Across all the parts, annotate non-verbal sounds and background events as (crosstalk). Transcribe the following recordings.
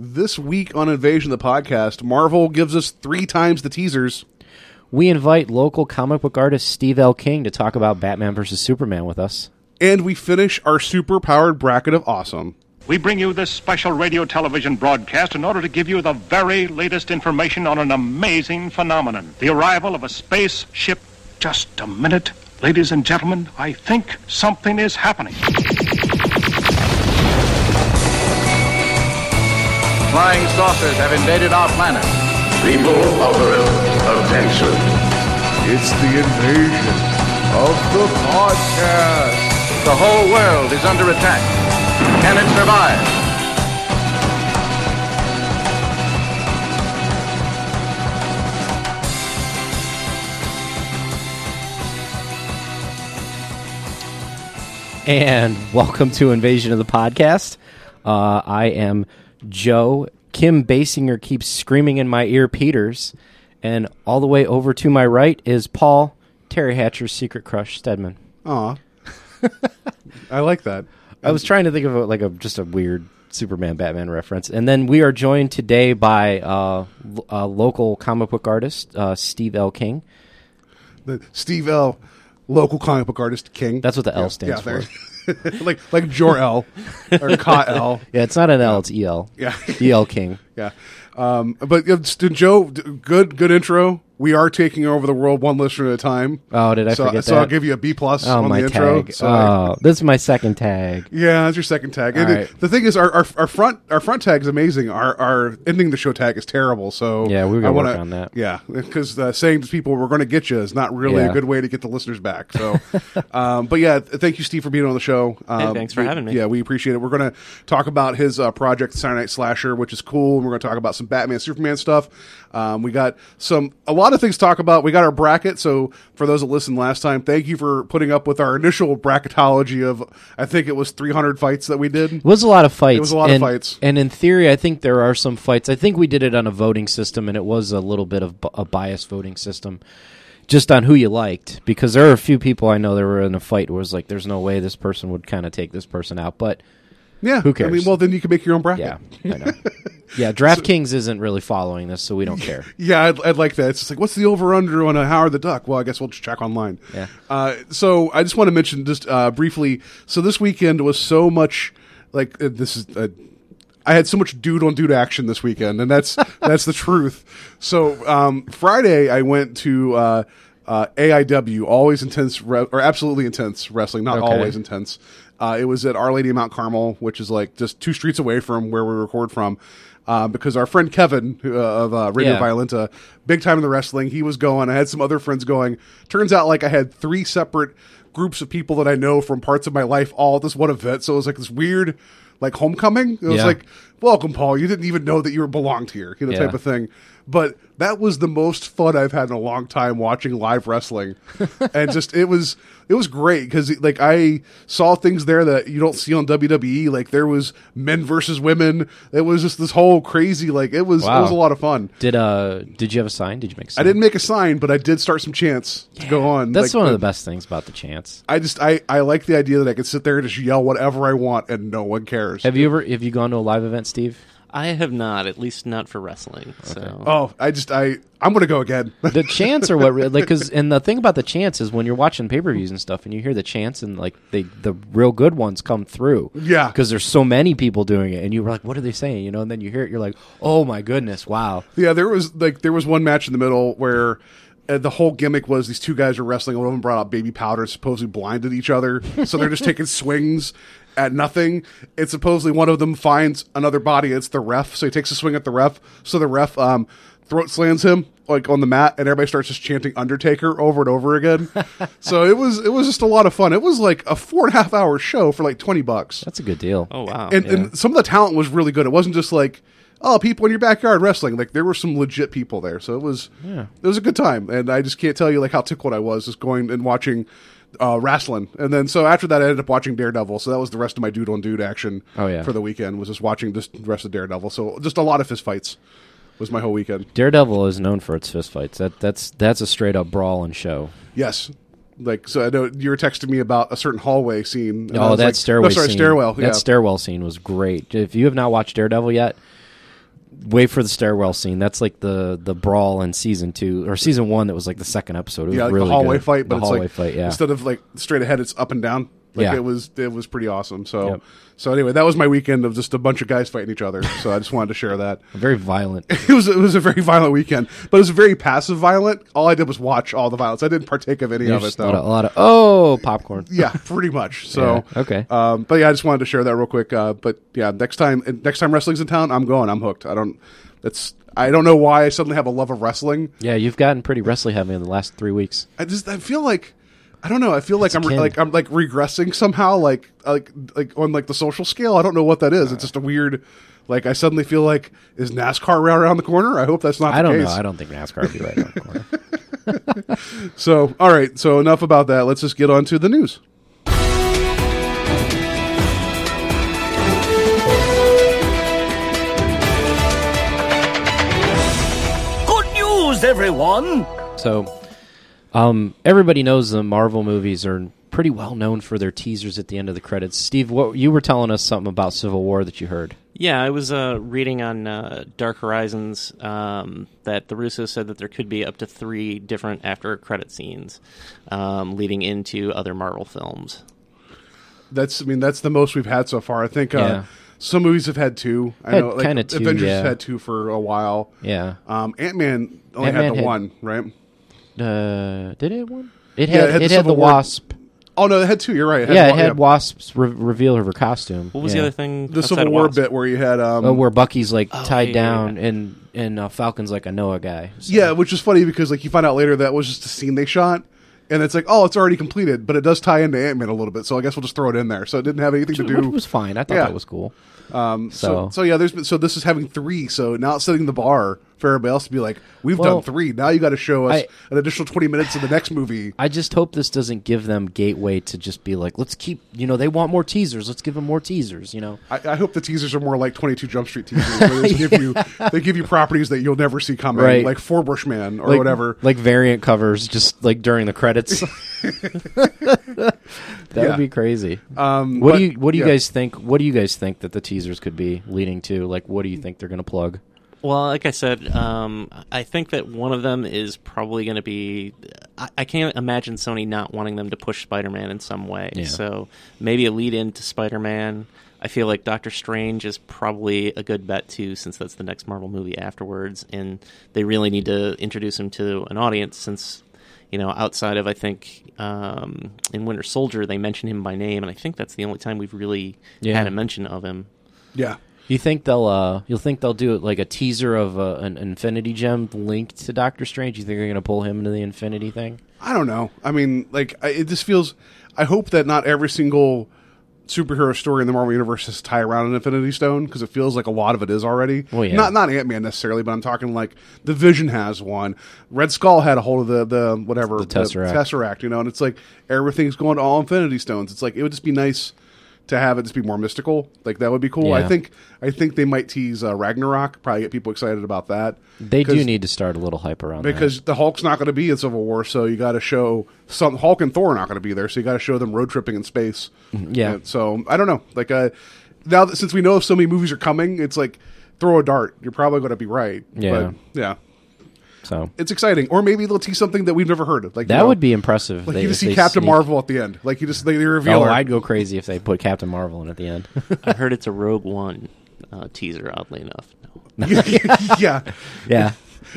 This week on Invasion the podcast, Marvel gives us three times the teasers. We invite local comic book artist Steve L. King to talk about Batman vs. Superman with us. And we finish our super powered bracket of awesome. We bring you this special radio television broadcast in order to give you the very latest information on an amazing phenomenon the arrival of a spaceship. Just a minute, ladies and gentlemen, I think something is happening. Flying saucers have invaded our planet. People of Earth, attention. It's the invasion of the podcast. The whole world is under attack. Can it survive? And welcome to Invasion of the Podcast. Uh, I am Joe. Kim Basinger keeps screaming in my ear, Peters. And all the way over to my right is Paul, Teri Hatcher's secret crush, Stedman. Aw. (laughs) I like that. I was trying to think of a, like a just a weird Superman Batman reference. And then we are joined today by uh, l- a local comic book artist, uh, Steve L. King. The Steve L, local comic book artist king. That's what the L stands for. for. (laughs) like like Jor-El or Kal-El. Yeah, it's not an L, it's EL. Yeah. EL King. (laughs) Yeah. Um, but Joe, good good intro. We are taking over the world one listener at a time. Oh, did I so, forget so that? I'll give you a B plus Oh, on my the intro. tag. So oh, this is my second tag. Yeah, that's your second tag. And right. it- the thing is, our, our our front our front tag is amazing. Our our ending the show tag is terrible. So Yeah, we gotta I wanna- work on that. Yeah, because uh, saying to people we're going to get you is not really Yeah. a good way to get the listeners back. So, (laughs) um, but yeah, thank you, Steve, for being on the show. Um, thanks for we- having me. Yeah, we appreciate it. We're going to talk about his uh, project, Saturday Night Slasher, which is cool. And we're going to talk about some Batman, Superman stuff. Um, we got some a lot of things to talk about. We got our bracket. So for those that listened last time, thank you for putting up with our initial bracketology of I think it was 300 fights that we did. It was a lot of fights. It was a lot of fights. And in theory, I think there are some fights. I think we did it on a voting system, and it was a little bit of a biased voting system, just on who you liked. Because there are a few people I know that were in a fight where it was like, there's no way this person would kind of take this person out. But Yeah, Who cares? I mean, well, then you can make your own bracket. yeah, I know. (laughs) yeah, DraftKings isn't really following this, so we don't care. (laughs) Yeah, I'd, I'd like that. It's just like, what's the over under on a Howard the Duck? Well, I guess we'll just check online. Yeah. Uh, so I just want to mention just uh, briefly. So this weekend was so much like uh, this is. Uh, I had so much dude on dude action this weekend, and that's (laughs) that's the truth. So um, Friday, I went to uh, uh, AIW, always intense re- or absolutely intense wrestling, not Okay. always intense. Uh, it was at Our Lady of Mount Carmel, which is like just two streets away from where we record from. Uh, because our friend Kevin uh, of uh, Radio Yeah. Violenta, big time in the wrestling, he was going. I had some other friends going. Turns out, like I had three separate groups of people that I know from parts of my life all at this one event. So it was like this weird, like homecoming. It was Yeah. like, welcome, Paul. You didn't even know that you belonged here, you know, Yeah. type of thing. But that was the most fun I've had in a long time watching live wrestling, (laughs) and just it was it was great because like I saw things there that you don't see on WWE. Like there was men versus women. It was just this whole crazy like it was it was a lot of fun. Did uh did you have a sign? Did you make a sign? I didn't make a sign, but I did start some chants to go on. That's Like, one of uh, the best things about the chance. I just I I like the idea that I could sit there and just yell whatever I want and no one cares. Have you ever have you gone to a live event, Steve? I have not, at least not for wrestling. So Oh, I just I I'm gonna go again. the (laughs) chants are what re- like because and the thing about the chants is when you're watching pay per views and stuff and you hear the chants and like they the real good ones come through Yeah. because there's so many people doing it and you were like what are they saying you know and then you hear it you're like oh my goodness wow Yeah, there was like there was one match in the middle where uh, the whole gimmick was these two guys were wrestling. One of them brought out baby powder, supposedly blinded each other, so they're just (laughs) taking swings at nothing. And supposedly one of them finds another body. It's the ref, so he takes a swing at the ref. So the ref um, throat slams him like on the mat, and everybody starts just chanting Undertaker over and over again. (laughs) so it was it was just a lot of fun. It was like a four and a half hour show for like twenty bucks that's a good deal Oh wow. and, and some of the talent was really good. It wasn't just like oh people in your backyard wrestling. Like there were some legit people there, so it was yeah. it was a good time. And I just can't tell you like how tickled I was just going and watching uh, wrestling. And then so after that, I ended up watching Daredevil. So that was the rest of my dude on dude action. Oh, yeah. for the weekend was just watching just the rest of Daredevil. So just a lot of fist fights was my whole weekend. Daredevil is known for its fist fights that that's that's a straight up brawl and show Yes. Like so, I know you were texting me about a certain hallway scene. oh that like- stairway no, sorry, scene stairwell. that yeah. stairwell scene was great if you have not watched Daredevil yet wait for the stairwell scene. That's like the the brawl in season two or season one. That was like the second episode. It was yeah, like really the hallway good. fight, but the it's hallway like fight. Yeah, instead of like straight ahead, it's up and down. Like Yeah. it was, it was pretty awesome. So, Yep. so anyway, that was my weekend of just a bunch of guys fighting each other. So I just wanted to share that. (laughs) very violent. (laughs) It was, it was a very violent weekend, but it was very passive violent. All I did was watch all the violence. I didn't partake of any of it There's a though. lot of, a lot of oh popcorn. (laughs) yeah, pretty much. So Yeah, okay. Um, but yeah, I just wanted to share that real quick. Uh, but yeah, next time, next time wrestling's in town, I'm going. I'm hooked. I don't. That's. I don't know why I suddenly have a love of wrestling. Yeah, you've gotten pretty wrestling heavy in the last three weeks. I just. I feel like. I don't know. I feel like I'm re- like I'm like regressing somehow. Like like like on like the social scale. I don't know what that is. It's just a weird. Like I suddenly feel like is NASCAR right around the corner? I hope that's not. I the don't case. know. I don't think NASCAR would be right around the corner. (laughs) So all right. So enough about that. Let's just get on to the news. Good news, everyone! So, um, everybody knows the Marvel movies are pretty well known for their teasers at the end of the credits. Steve, what you were telling us something about Civil War that you heard? Yeah, I was uh, reading on uh, Dark Horizons um, that the Russo said that there could be up to three different after credit scenes um, leading into other Marvel films. That's I mean that's the most we've had so far. I think uh, Yeah. some movies have had two. I Had know like kinda two, Avengers yeah. had two for a while. Yeah, Um, Ant Man only Ant-Man had the had- one, right? Uh, did it one? It Yeah, had it had it the had the War- Wasp. Oh no, it had two. You're right. It yeah, it one- had Wasp's re- reveal of her costume. What was Yeah. the other thing? the outside Civil of War Wasp? bit where you had um, Oh, where Bucky's like Oh, tied yeah, yeah, down, yeah. and and uh, Falcon's like a Noah guy. So- yeah, which is funny because like you find out later that was just a scene they shot. And it's like, oh, it's already completed, but it does tie into Ant Man a little bit, so I guess we'll just throw it in there. So it didn't have anything to which do. was fine. I thought Yeah. that was cool. Um, so, So- so yeah, there's been, so this is having three. So now it's setting the bar for everybody else to be like, we've Well, done three. Now you got to show us I- an additional twenty minutes in the next movie. I just hope this doesn't give them gateway to just be like, let's keep, you know, they want more teasers. Let's give them more teasers. You know, I, I hope the teasers are more like Twenty Two Jump Street teasers, where they just (laughs) give you they give you properties that you'll never see coming, Right. like Four Bushman or like, whatever. like variant covers, just like during the credits. (laughs) (laughs) that Yeah. would be crazy. Um, what but- do you What do you yeah. guys think? What do you guys think that the teasers could be leading to? Like, what do you think they're going to plug? Well, like I said, um, I think that one of them is probably going to be. I, I can't imagine Sony not wanting them to push Spider-Man in some way. Yeah. So maybe a lead into Spider-Man. I feel like Doctor Strange is probably a good bet too, since that's the next Marvel movie afterwards, and they really need to introduce him to an audience. Since you know, outside of I think um, in Winter Soldier, they mention him by name, and I think that's the only time we've really Yeah. had a mention of him. Yeah, You think they'll? uh You'll think they'll do it like a teaser of uh, an Infinity Gem linked to Doctor Strange? You think they're going to pull him into the Infinity thing? I don't know. I mean, like I, it just feels. I hope that not every single superhero story in the Marvel universe has to tie around an Infinity Stone because it feels like a lot of it is already. Well, yeah. Not not Ant Man necessarily, but I'm talking like the Vision has one. Red Skull had a hold of the the whatever The Tesseract. Tesseract, you know, and it's like everything's going to all Infinity Stones. It's like it would just be nice to have it just be more mystical. Like that would be cool. I think I think they might tease uh, Ragnarok. Probably get people excited about that. They do need to start a little hype around that. because the Hulk's not going to be in Civil War, so you got to show some Hulk and Thor are not going to be there, so you got to show them road tripping in space. Mm-hmm. yeah. And so I don't know. Like uh, now that since we know so many movies are coming, it's like throw a dart. You're probably going to be right. Yeah. But yeah. So It's exciting, or maybe they'll tease something that we've never heard of. Like you that know, would be impressive. like they- you just see Captain sneak- Marvel at the end. Like you just they, they reveal Oh, her. I'd go crazy if they put Captain Marvel in at the end. (laughs) I heard it's a Rogue One uh, teaser. Oddly enough, no. (laughs) yeah, (laughs) yeah.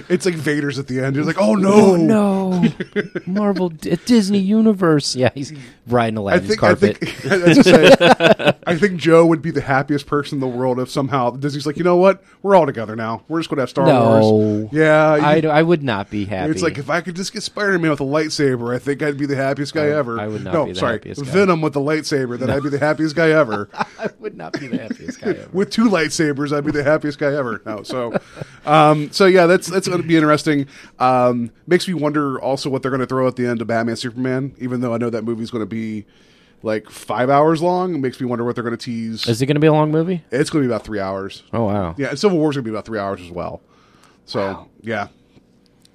It's like Vader's at the end. You're like, oh no, no, (laughs) Marvel D- Disney Universe. Yeah, he's riding I Aladdin's think I carpet. think (laughs) I, was just I think Joe would be the happiest person in the world if somehow Disney's like, you know what, we're all together now. We're just going to have Star No. Wars. Yeah, I, you- d- I would not be happy. it's like if I could just get Spider Man with a lightsaber, I think I'd be the happiest guy I- ever. I would not no, be the sorry, happiest guy. Venom with the lightsaber, then I'd be the happiest guy ever. (laughs) I would not be the happiest guy ever. with two lightsabers, I'd be the happiest guy ever. No, so, um, so yeah, that's that's going to be interesting. Um, makes me wonder also what they're going to throw at the end of Batman Superman. Even though I know that movie's going to be like five hours long, it makes me wonder what they're going to tease. Is it going to be a long movie? it's going to be about three hours. Oh wow. Yeah, and Civil War's going to be about three hours as well. So yeah.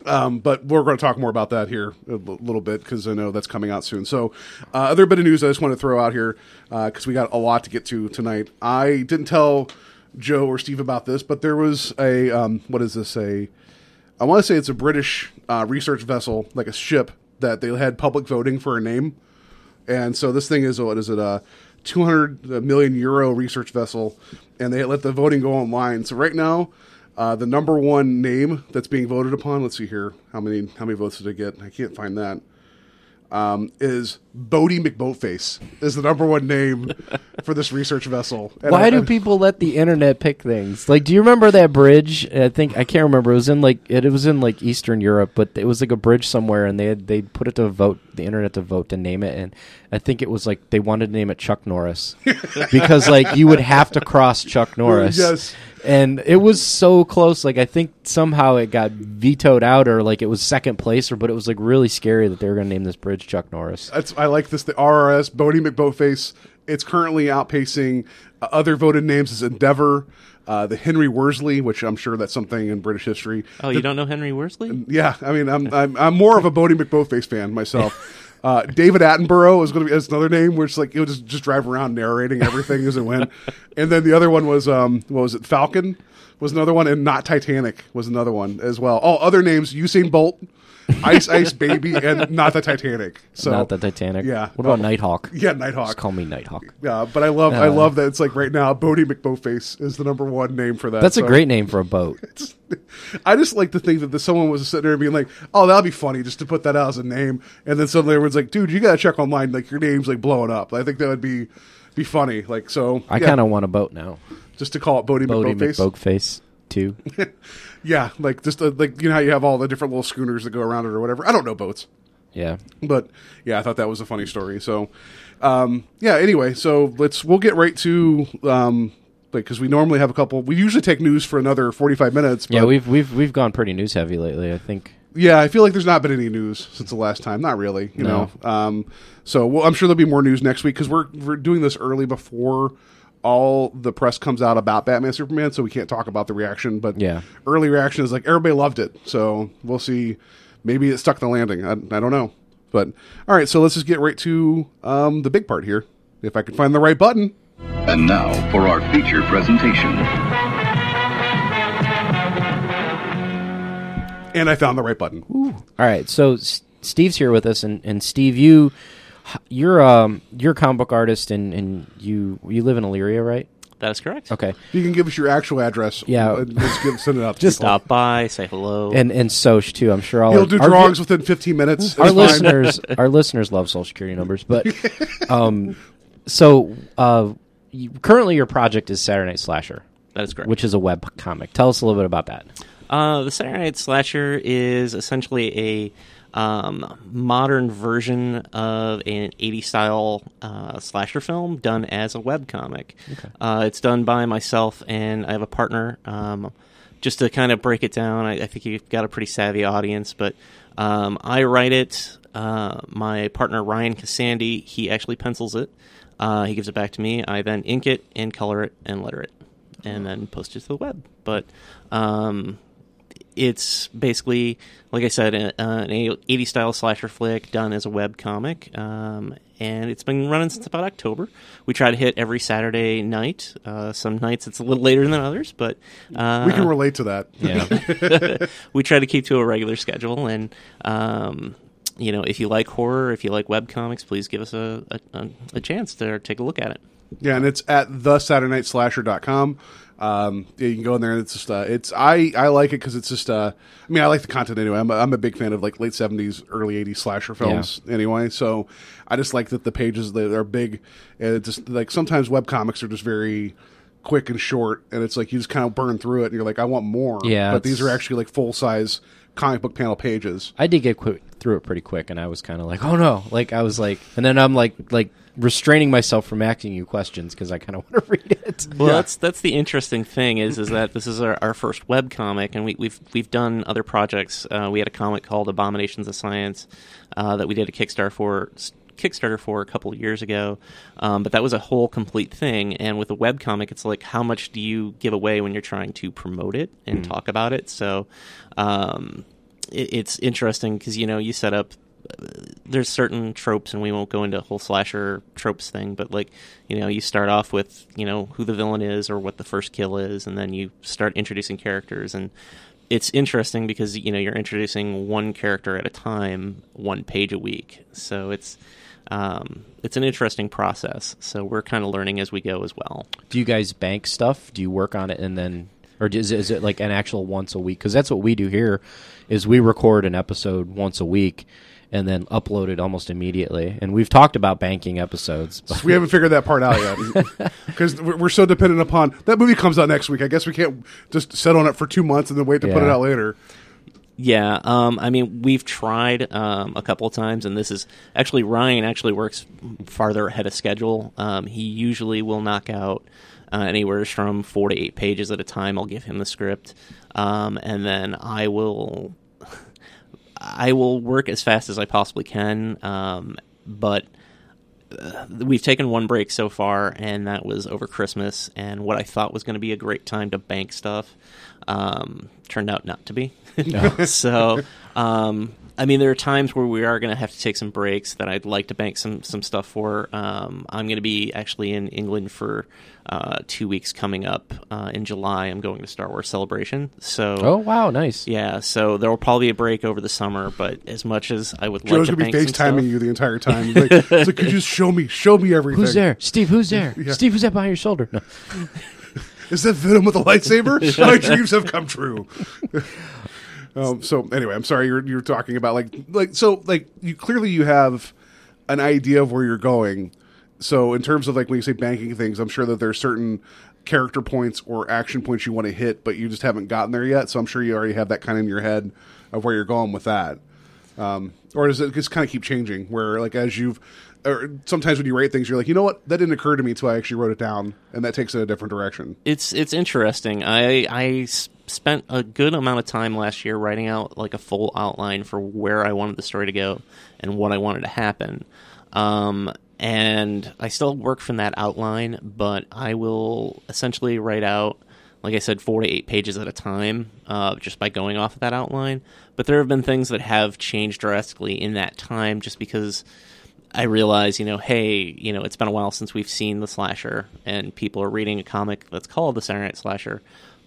Um, but we're going to talk more about that here a l- little bit because I know that's coming out soon. So, uh, other bit of news I just want to throw out here because we got a lot to get to tonight. I didn't tell Joe or Steve about this, but there was a um, what is this a? I want to say it's a British uh, research vessel, like a ship that they had public voting for a name, and so this thing is what is it a 200 million euro research vessel, and they let the voting go online. So right now. Uh, the number one name that's being voted upon. Let's see here. How many how many votes did it get? I can't find that um, is Boaty McBoatface is the number one name for this research vessel. And Why I- do I- people let the internet pick things? Like, do you remember that bridge? I think I can't remember. It was in like it, it was in like Eastern Europe, but it was like a bridge somewhere, and they had they put it to vote the internet to vote to name it, and I think it was like they wanted to name it Chuck Norris (laughs) because like you would have to cross Chuck Norris. Yes. And it was so close. Like I think somehow it got vetoed out, or like it was second place, or but it was like really scary that they were going to name this bridge Chuck Norris. That's, I like this. The RRS Boaty McBoatface. It's currently outpacing uh, other voted names as Endeavor, uh, the Henry Worsley, which I'm sure that's something in British history. Oh, you don't know Henry Worsley? Yeah, I mean, I'm I'm, I'm more of a Boaty McBoatface fan myself. (laughs) Uh, David Attenborough is going to be as another name, it's like he'll just just drive around narrating everything as it went. And then the other one was um, what was it? Falcon was another one, and not Titanic was another one as well. All other names: Usain Bolt, (laughs) Ice Ice Baby, and not the Titanic. So Not the Titanic. Yeah. What about. Nighthawk? Yeah, Nighthawk. Just call me Nighthawk. Yeah, but I love I Uh, love that it's like right now Boaty McBoatface is the number one name for that. That's a great name for a boat. (laughs) I just like to think that the, someone was sitting there being like, "Oh, that'd be funny just to put that out as a name," and then suddenly everyone's like, "Dude, you gotta check online. Like your name's like blowing up." I think that would be be funny. Like so, I yeah, kind of want a boat now. just to call it Boaty, Boaty McBoatface. McBoatface too. (laughs) Yeah, like just uh, like you know how you have all the different little schooners that go around it or whatever. I don't know boats. yeah. but yeah, I thought that was a funny story. So, um, yeah. Anyway, so let's we'll get right to um, like because we normally have a couple. We usually take news for another forty five minutes. Yeah, we've we've we've gone pretty news heavy lately. I think. yeah, I feel like there's not been any news since the last time. Not really, you No. know. Um, so well, I'm sure there'll be more news next week because we're we're doing this early before all the press comes out about Batman Superman, so we can't talk about the reaction. But Yeah. early reaction is like everybody loved it. So we'll see. Maybe it stuck the landing. I, I don't know. But all right, so let's just get right to um, the big part here. If I can find the right button. And now for our feature presentation. And I found the right button. All right, so S- Steve's here with us, and, and Steve, you you're um you're a comic book artist, and, and you you live in Elyria, right? That is correct. Okay, You can give us your actual address. Yeah. Uh, Let's give, send it out. To Just people. Stop by, say hello. and and Soch too. I'm sure all He'll our- do drawings within 15 minutes. Our listeners, (laughs) our listeners love social security numbers, but (laughs) um, so uh, you, currently your project is Saturday Night Slasher, that is correct. which is a web comic. Tell us a little bit about that. Uh, the Saturday Night Slasher is essentially a um, modern version of an 80s style uh, slasher film done as a webcomic. Uh, it's done by myself, and I have a partner. Um, just to kind of break it down, I, I think you've got a pretty savvy audience, but um, I write it. Uh, my partner Ryan Cassandi, he actually pencils it. Uh, he gives it back to me. I then ink it and color it and letter it, and then post it to the web. But um, it's basically, like I said, a- an 80 style slasher flick done as a web comic. Um, and it's been running since about October. We try to hit every Saturday night. Uh, some nights it's a little later than others, but uh, We can relate to that. Yeah, (laughs) (laughs) we try to keep to a regular schedule. And um, you know, if you like horror, if you like web comics, please give us a, a, a, a chance to take a look at it. Yeah, and it's at thesaturnightslasher.com. Um, yeah, you can go in there and it's just uh, it's I I like it because it's just uh, I mean I like the content anyway. I'm a, I'm a big fan of like late seventies, early eighties slasher films anyway. So I just like that the pages they are big and it just like sometimes web comics are just very quick and short and it's like you just kind of burn through it and you're like I want more. Yeah, but these are actually like full size comic book panel pages. I did get quick, through it pretty quick, and I was kind of like, oh no, like I was like, and then I'm like like restraining myself from asking you questions because I kind of (laughs) want to read it. Well, that's that's the interesting thing is is that this is our, our first web comic, and we, we've we've done other projects. Uh, we had a comic called Abominations of Science uh, that we did a Kickstarter for. Kickstarter for a couple of years ago, um, but that was a whole complete thing. And with a web comic, it's like how much do you give away when you're trying to promote it and talk about it? So um, it, it's interesting because you know you set up there's certain tropes, and we won't go into whole slasher tropes thing, but like, you know, you start off with, you know, who the villain is or what the first kill is, and then you start introducing characters. And it's interesting because, you know, you're introducing one character at a time, one page a week. So it's. Um, it's an interesting process, so we're kind of learning as we go as well. Do you guys bank stuff? Do you work on it and then, or is is it like an actual once a week? Because that's what we do here. Is we record an episode once a week and then upload it almost immediately. And we've talked about banking episodes. But we haven't figured that part out yet (laughs) because we're so dependent upon that movie comes out next week. I guess we can't just sit on it for two months and then wait to put it out later. Yeah, um, I mean, we've tried um, a couple of times, and this is actually Ryan actually works farther ahead of schedule. Um, he usually will knock out uh, anywhere from four to eight pages at a time. I'll give him the script, um, and then I will I will work as fast as I possibly can. Um, but uh, we've taken one break so far, and that was over Christmas. And what I thought was going to be a great time to bank stuff um, turned out not to be. (laughs) (laughs) so, um, I mean, there are times where we are going to have to take some breaks that I'd like to bank some some stuff for. Um, I'm going to be actually in England for uh, two weeks coming up uh, in July. I'm going to Star Wars Celebration. So, oh wow, nice. yeah, so there will probably be a break over the summer. But as much as I would Joe's like to gonna be bank some FaceTiming you the entire time. Like, it's like, could you just show me, show me (laughs) everything? Who's there? Steve, who's there? (laughs) Steve, who's that behind your shoulder? No. (laughs) Is that Venom with a lightsaber? My dreams have come true. Um, so anyway, I'm sorry you're you're talking about like like so like you clearly you have an idea of where you're going. So in terms of like when you say banking things, I'm sure that there's certain character points or action points you want to hit, but you just haven't gotten there yet. So I'm sure you already have that kind of in your head of where you're going with that. Um, or does it just kind of keep changing? Where like as you've, or sometimes when you write things, you're like, you know what, that didn't occur to me until I actually wrote it down, and that takes it a different direction. it's it's interesting. I I spent a good amount of time last year writing out like a full outline for where I wanted the story to go and what I wanted to happen. Um, and I still work from that outline, but I will essentially write out, like I said, four to eight pages at a time, uh, just by going off of that outline. But there have been things that have changed drastically in that time, just because I realize, you know, hey, you know, it's been a while since we've seen the slasher, and people are reading a comic that's called the Saturday Night Slasher.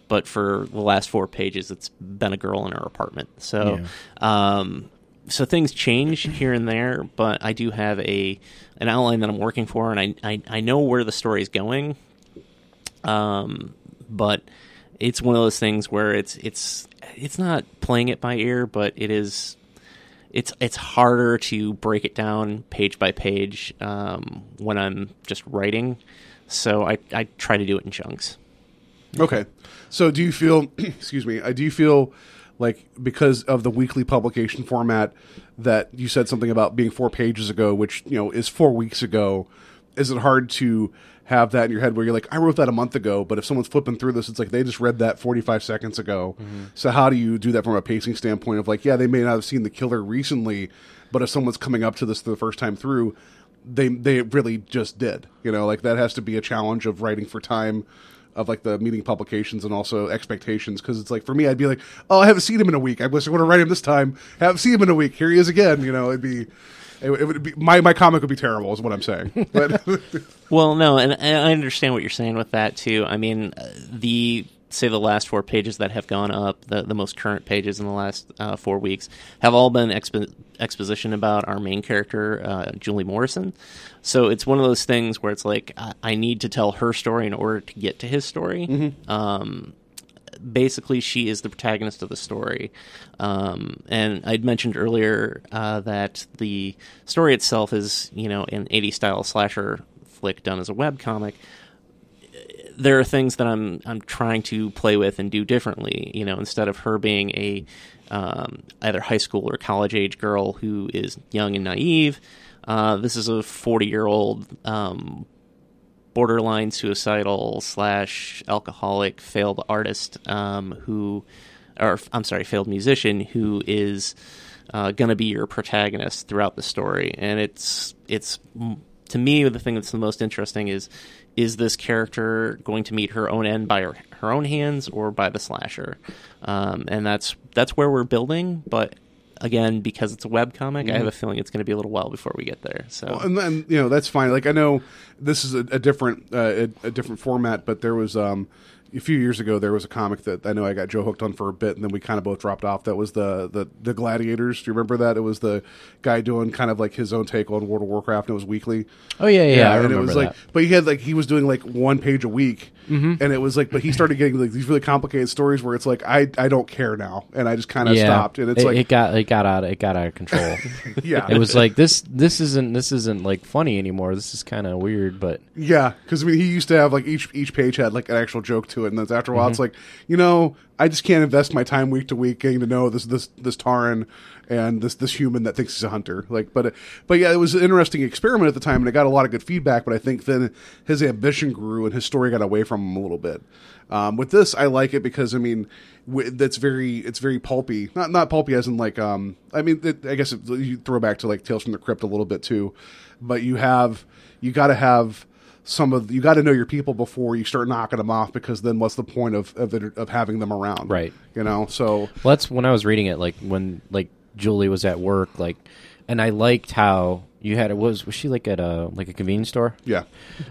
But for the last four pages, it's been a girl in her apartment. So, um, so things change here and there. But I do have a an outline that I'm working for, and I I, I know where the story is going. Um, but it's one of those things where it's it's it's not playing it by ear, but it is it's it's harder to break it down page by page um, when I'm just writing. So I I try to do it in chunks. Okay. So do you feel (clears throat) excuse me, I do you feel like because of the weekly publication format that you said something about being 4 pages ago which, you know, is 4 weeks ago, is it hard to have that in your head where you're like I wrote that a month ago, but if someone's flipping through this it's like they just read that 45 seconds ago. Mm-hmm. So how do you do that from a pacing standpoint of like yeah, they may not have seen the killer recently, but if someone's coming up to this for the first time through, they they really just did. You know, like that has to be a challenge of writing for time of like the meeting publications and also expectations because it's like for me I'd be like oh I haven't seen him in a week. I I would have write him this time. Haven't seen him in a week. Here he is again you know it'd be it, it would be my my comic would be terrible is what I'm saying. But (laughs) Well, no, and, and I understand what you're saying with that too. I mean, uh, the say the last four pages that have gone up, the the most current pages in the last uh, four weeks, have all been expo- exposition about our main character, uh, Julie Morrison. So it's one of those things where it's like I, I need to tell her story in order to get to his story. Um, basically she is the protagonist of the story. Um, and I'd mentioned earlier uh, that the story itself is, you know, an 80s style slasher flick done as a webcomic. There are things that I'm I'm trying to play with and do differently. You know, instead of her being a um, either high school or college age girl who is young and naive, uh, this is a 40 year old um, borderline suicidal slash alcoholic failed artist um, who, or I'm sorry, failed musician who is uh, going to be your protagonist throughout the story, and it's it's to me the thing that's the most interesting is is this character going to meet her own end by her, her own hands or by the slasher, um, and that's that's where we're building, but again, because it's a web comic, I Mhm. have a feeling it's going to be a little while before we get there. So Well, and then you know that's fine. Like I know this is a, a different uh, a, a different format, but there was um, a few years ago there was a comic that I know I got Joe hooked on for a bit, and then we kind of both dropped off. That was the the the Gladiators. Do you remember that? It was the guy doing kind of like his own take on World of Warcraft, and it was weekly. Oh, yeah, yeah, yeah, I and it was like, but he had like he was doing like one page a week, Mhm. and it was like, but he started getting like these really complicated stories where it's like I I don't care now, and I just kind of yeah. stopped, and it's it, like it got it got out it got out of control. (laughs) Yeah. it was like this this isn't this isn't like funny anymore. This is kind of weird, but Yeah, because I mean, he used to have like each each page had like an actual joke to it, and then after a while, Mhm. it's like you know, I just can't invest my time week to week getting to know this this this Taran and this this human that thinks he's a hunter. Like, but but yeah, it was an interesting experiment at the time, and it got a lot of good feedback. But I think then his ambition grew, and his story got away from him a little bit. Um, with this, I like it because I mean, w- that's very it's very pulpy. Not not pulpy as in like um. I mean, it, I guess it, you throw back to like Tales from the Crypt a little bit too, but you have you got to have some of you got to know your people before you start knocking them off because then what's the point of of, it, of having them around Right. you know so Well, that's when I was reading it. Like when like Julie was at work, like, and I liked how you had it. Was was she like at a like a convenience store? Yeah.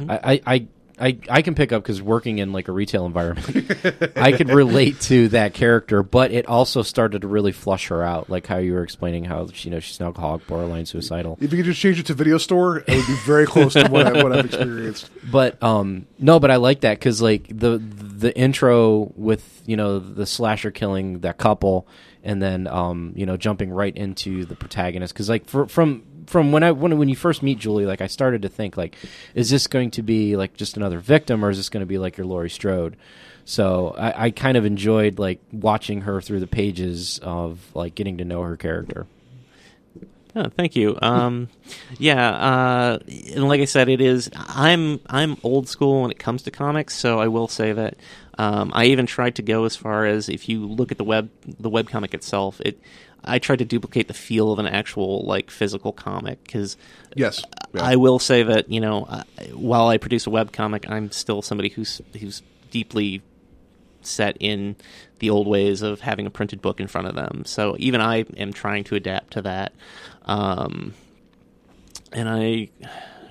I I. I I, I can pick up because working in like a retail environment, (laughs) I could relate to that character, but it also started to really flush her out, like how you were explaining how you know she's an alcoholic, borderline suicidal. if you could just change it to video store it would be very close to what, I, what i've experienced (laughs) But um, no, but I like that because like the the intro with you know the slasher killing that couple, and then um, you know jumping right into the protagonist because like for, from from when I when when you first meet Julie, like I started to think like, is this going to be like just another victim or is this going to be like your Laurie Strode? So I, I kind of enjoyed like watching her through the pages of like getting to know her character. Oh, thank you. Um, yeah, uh, and like I said, it is. I'm I'm old school when it comes to comics, so I will say that. Um, I even tried to go as far as if you look at the web the web comic itself, it. I tried to duplicate the feel of an actual like physical comic because yes, yeah. I will say that you know uh, while I produce a web comic, I'm still somebody who's who's deeply set in the old ways of having a printed book in front of them. So even I am trying to adapt to that. Um, and I,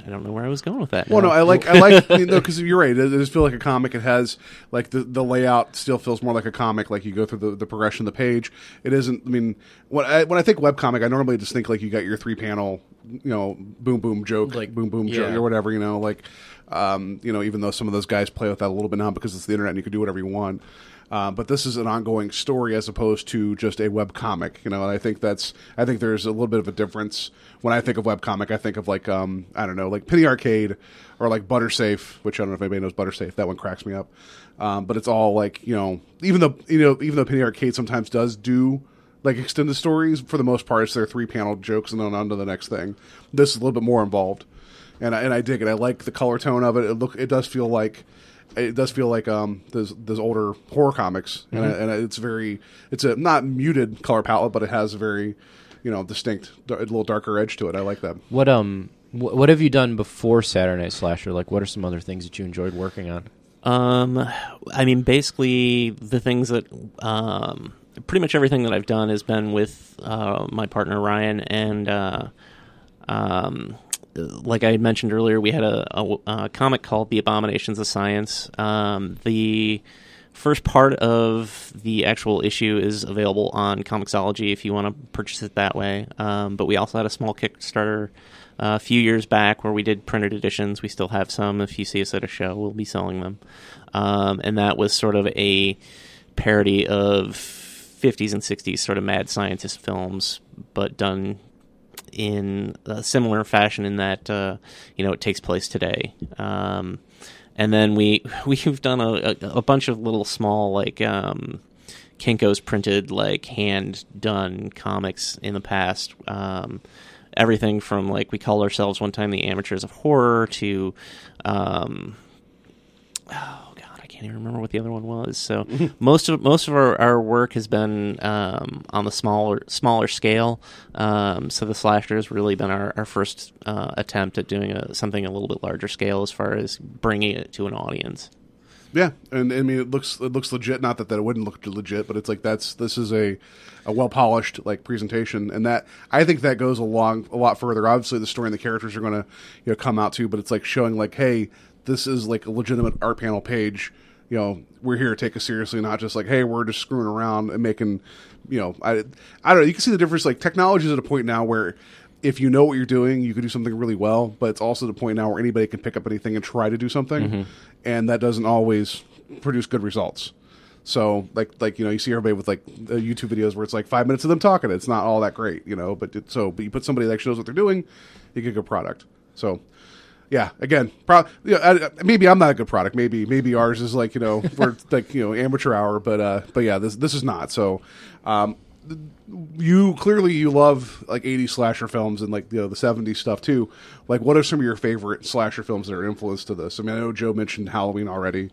I don't know where I was going with that. well now. no i like i (laughs) like you know because you're right it does feel like a comic it has like the the layout still feels more like a comic like you go through the, the progression of the page it isn't i mean when i when i think webcomic i normally just think like you got your three panel you know boom boom joke like boom boom joke or whatever you know like um you know even though some of those guys play with that a little bit now because it's the internet and you can do whatever you want um, but this is an ongoing story as opposed to just a web comic, you know. And I think that's, I think there's a little bit of a difference when I think of web comic. I think of like, um, I don't know, like Penny Arcade or like Buttersafe, which I don't know if anybody knows Buttersafe. That one cracks me up. Um, but it's all like, you know, even though you know, even though Penny Arcade sometimes does do like extended stories, for the most part, it's their three panel jokes and then on to the next thing. This is a little bit more involved, and I, and I dig it. I like the color tone of it. It look, it does feel like it does feel like um those those older horror comics, and, I, Mhm. and it's very it's a not muted color palette, but it has a very you know distinct, a little darker edge to it. I like that. What um wh- what have you done before Saturday Night Slasher? Like, what are some other things that you enjoyed working on? Um, I mean, basically the things that um, pretty much everything that I've done has been with uh, my partner Ryan, and uh, um, like I had mentioned earlier, we had a, a, a comic called "The Abominations of Science." Um, the first part of the actual issue is available on Comixology if you want to purchase it that way. Um, but we also had a small Kickstarter uh, a few years back where we did printed editions. We still have some. If you see us at a show, we'll be selling them. Um, and that was sort of a parody of 50s and 60s sort of mad scientist films, but done in a similar fashion in that uh, you know it takes place today. Um, and then we (laughs) we've done a, a, a bunch of little small like um, Kinko's printed like hand done comics in the past. Um, everything from like we called ourselves one time the amateurs of horror to um, oh can't even remember what the other one was. So (laughs) most of most of our, our work has been um, on the smaller smaller scale. Um, so the slasher has really been our, our first uh, attempt at doing a, something a little bit larger scale as far as bringing it to an audience. Yeah, and I mean it looks it looks legit. Not that that it wouldn't look legit, but it's like that's this is a a well polished like presentation, and that I think that goes along a lot further. Obviously, the story and the characters are going to you know come out too, but it's like showing like, hey, this is like a legitimate art panel page. You know, we're here to take us seriously, not just like, hey, we're just screwing around and making, you know, I I don't know. You can see the difference. Like technology is at a point now where if you know what you're doing, you can do something really well. But it's also the point now where anybody can pick up anything and try to do something, and that doesn't always produce good results. So, like, like you know, you see everybody with like uh, YouTube videos where it's like five minutes of them talking. It's not all that great, you know. But it, so, but you put somebody that actually knows what they're doing, you get a good product. So, yeah, again, pro- yeah, I, maybe I'm not a good product. Maybe maybe ours is like you know (laughs) we're like you know amateur hour, but uh, but yeah, this this is not. So, um, you clearly you love like 80s slasher films and like you know the 70s stuff too. Like, what are some of your favorite slasher films that are influenced to this? I mean, I know Joe mentioned Halloween already,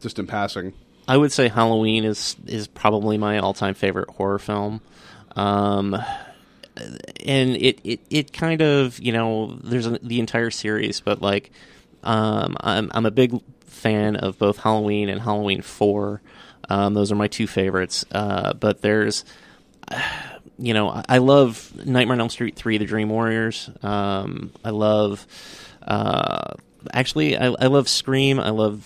just in passing. I would say Halloween is is probably my all time favorite horror film. Um, and it, it, it kind of you know there's a, the entire series, but like um, I'm I'm a big fan of both Halloween and Halloween Four. Um, those are my two favorites. Uh, but there's (sighs) you know I, love Nightmare on Elm Street Three: The Dream Warriors. Um, I love uh, actually I, I love Scream. I love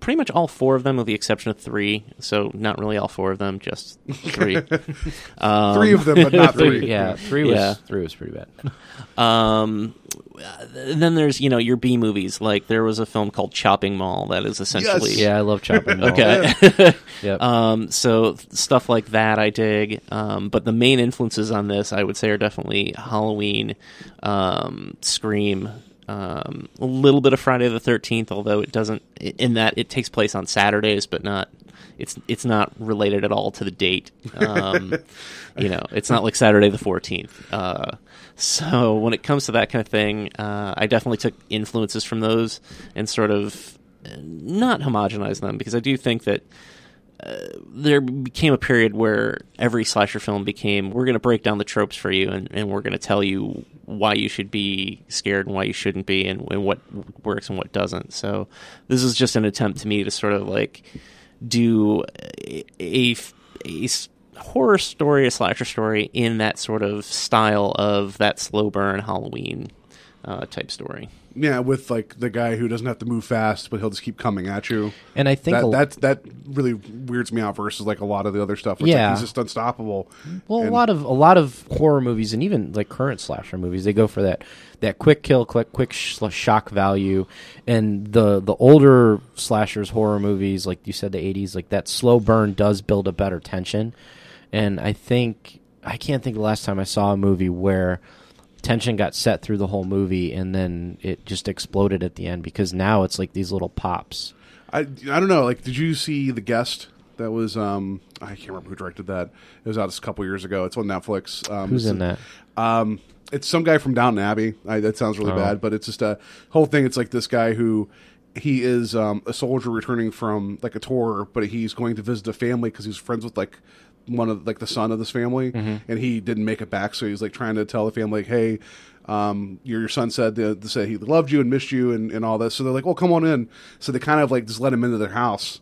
pretty much all four of them, with the exception of three. So not really all four of them, just three. um, (laughs) Three of them, but not (laughs) Three, three. yeah, three was Yeah. three was pretty bad. (laughs) Um, then there's you know your B movies. Like there was a film called Chopping Mall that is essentially Yeah, I love chopping. Mall. Okay. Yep. um, so stuff like that I dig. Um, but the main influences on this, I would say, are definitely Halloween, um, Scream, um, a little bit of Friday the Thirteenth, although it doesn't. In that it takes place on Saturdays, but not. It's it's not related at all to the date. Um, (laughs) you know, it's not like Saturday the Fourteenth. Uh, so when it comes to that kind of thing, uh, I definitely took influences from those and sort of uh, not homogenize them because I do think that there became a period where every slasher film became we're going to break down the tropes for you and, and we're going to tell you why you should be scared and why you shouldn't be and, and what works and what doesn't. So this is just an attempt to me to sort of like do a a horror story a slasher story in that sort of style of that slow burn halloween uh, type story Yeah, with like the guy who doesn't have to move fast, but he'll just keep coming at you. And I think that that that really weirds me out versus like a lot of the other stuff. Yeah. like he's just unstoppable. Well, a lot of a lot of horror movies and even like current slasher movies, they go for that that quick kill, quick quick sh- shock value, and the the older slashers horror movies, like you said, the '80s, like that slow burn does build a better tension. And I think I can't think the last time I saw a movie where tension got set through the whole movie and then it just exploded at the end because now it's like these little pops. I I don't know. Like, did you see the guest? That was um I can't remember who directed that. It was out a couple years ago. It's on Netflix. Um, Who's in that? Um, it's some guy from Downton Abbey. I, that sounds really Oh. bad, but it's just a whole thing. It's like this guy who he is um, a soldier returning from like a tour, but he's going to visit a family because he's friends with like one of like the son of this family, and he didn't make it back. So he's like trying to tell the family, like, hey. Um, your, your son said that to say he loved you and missed you and, and all this. So they're like, well, come on in. So they kind of like just let him into their house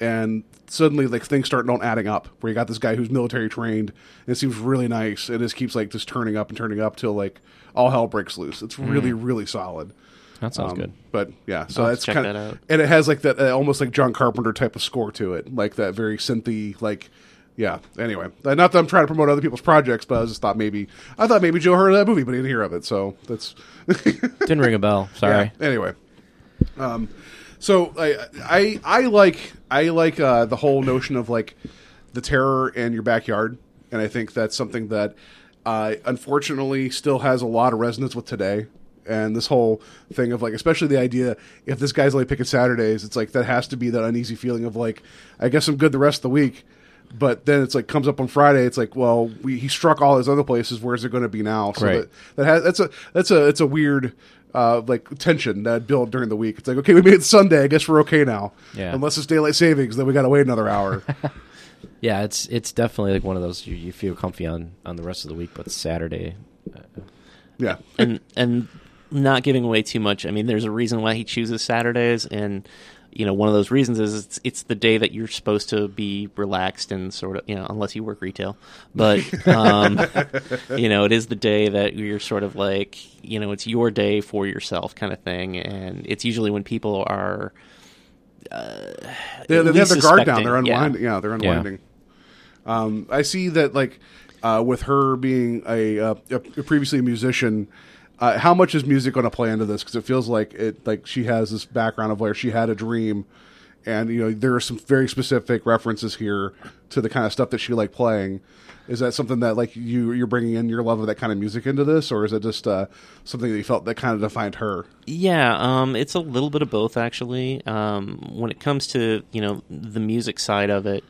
and suddenly like things start not adding up where you got this guy who's military trained and it seems really nice and just keeps like just turning up and turning up till like all hell breaks loose it's really really solid That sounds Um, good. but yeah so I'll that's kind of out. and it has like that uh, almost like john carpenter type of score to it like that very synthy like yeah anyway Uh, not that i'm trying to promote other people's projects but i just thought maybe i thought maybe joe heard of that movie but he didn't hear of it so that's (laughs) Didn't ring a bell. Sorry. yeah, Anyway, um, so I, I I like I like uh, the whole notion of like the terror in your backyard, and I think that's something that uh, unfortunately still has a lot of resonance with today. And this whole thing of like, especially the idea if this guy's only picking Saturdays, it's like that has to be that uneasy feeling of like, I guess I'm good the rest of the week. But then it's like comes up on Friday. It's like, well, we, he struck all his other places. Where's it going to be now? So Right. that, that has that's a that's a it's a weird uh, like tension that build during the week. It's like, okay, we made it Sunday. I guess we're okay now. Yeah. Unless it's daylight savings, then we got to wait another hour. (laughs) Yeah, it's it's definitely like one of those you, you feel comfy on on the rest of the week, but Saturday. yeah. and and not giving away too much. I mean, there's a reason why he chooses Saturdays, and you know, one of those reasons is it's it's the day that you're supposed to be relaxed and sort of, you know, unless you work retail. But (laughs) um, you know, it is the day that you're sort of like, you know, it's your day for yourself kind of thing, and it's usually when people are. Uh, They, they have their guard down. They're unwinding. Yeah, they're unwinding. Um, I see that like uh, with her being a, uh, a previously a musician. Uh, how much is music going to play into this? Because it feels like it like she has this background of where she had a dream, and you know there are some very specific references here to the kind of stuff that she liked playing. Is that something that like you you're bringing in your love of that kind of music into this, or is it just uh, something that you felt that kind of defined her? Yeah, um, it's a little bit of both actually. Um, when it comes to you know the music side of it,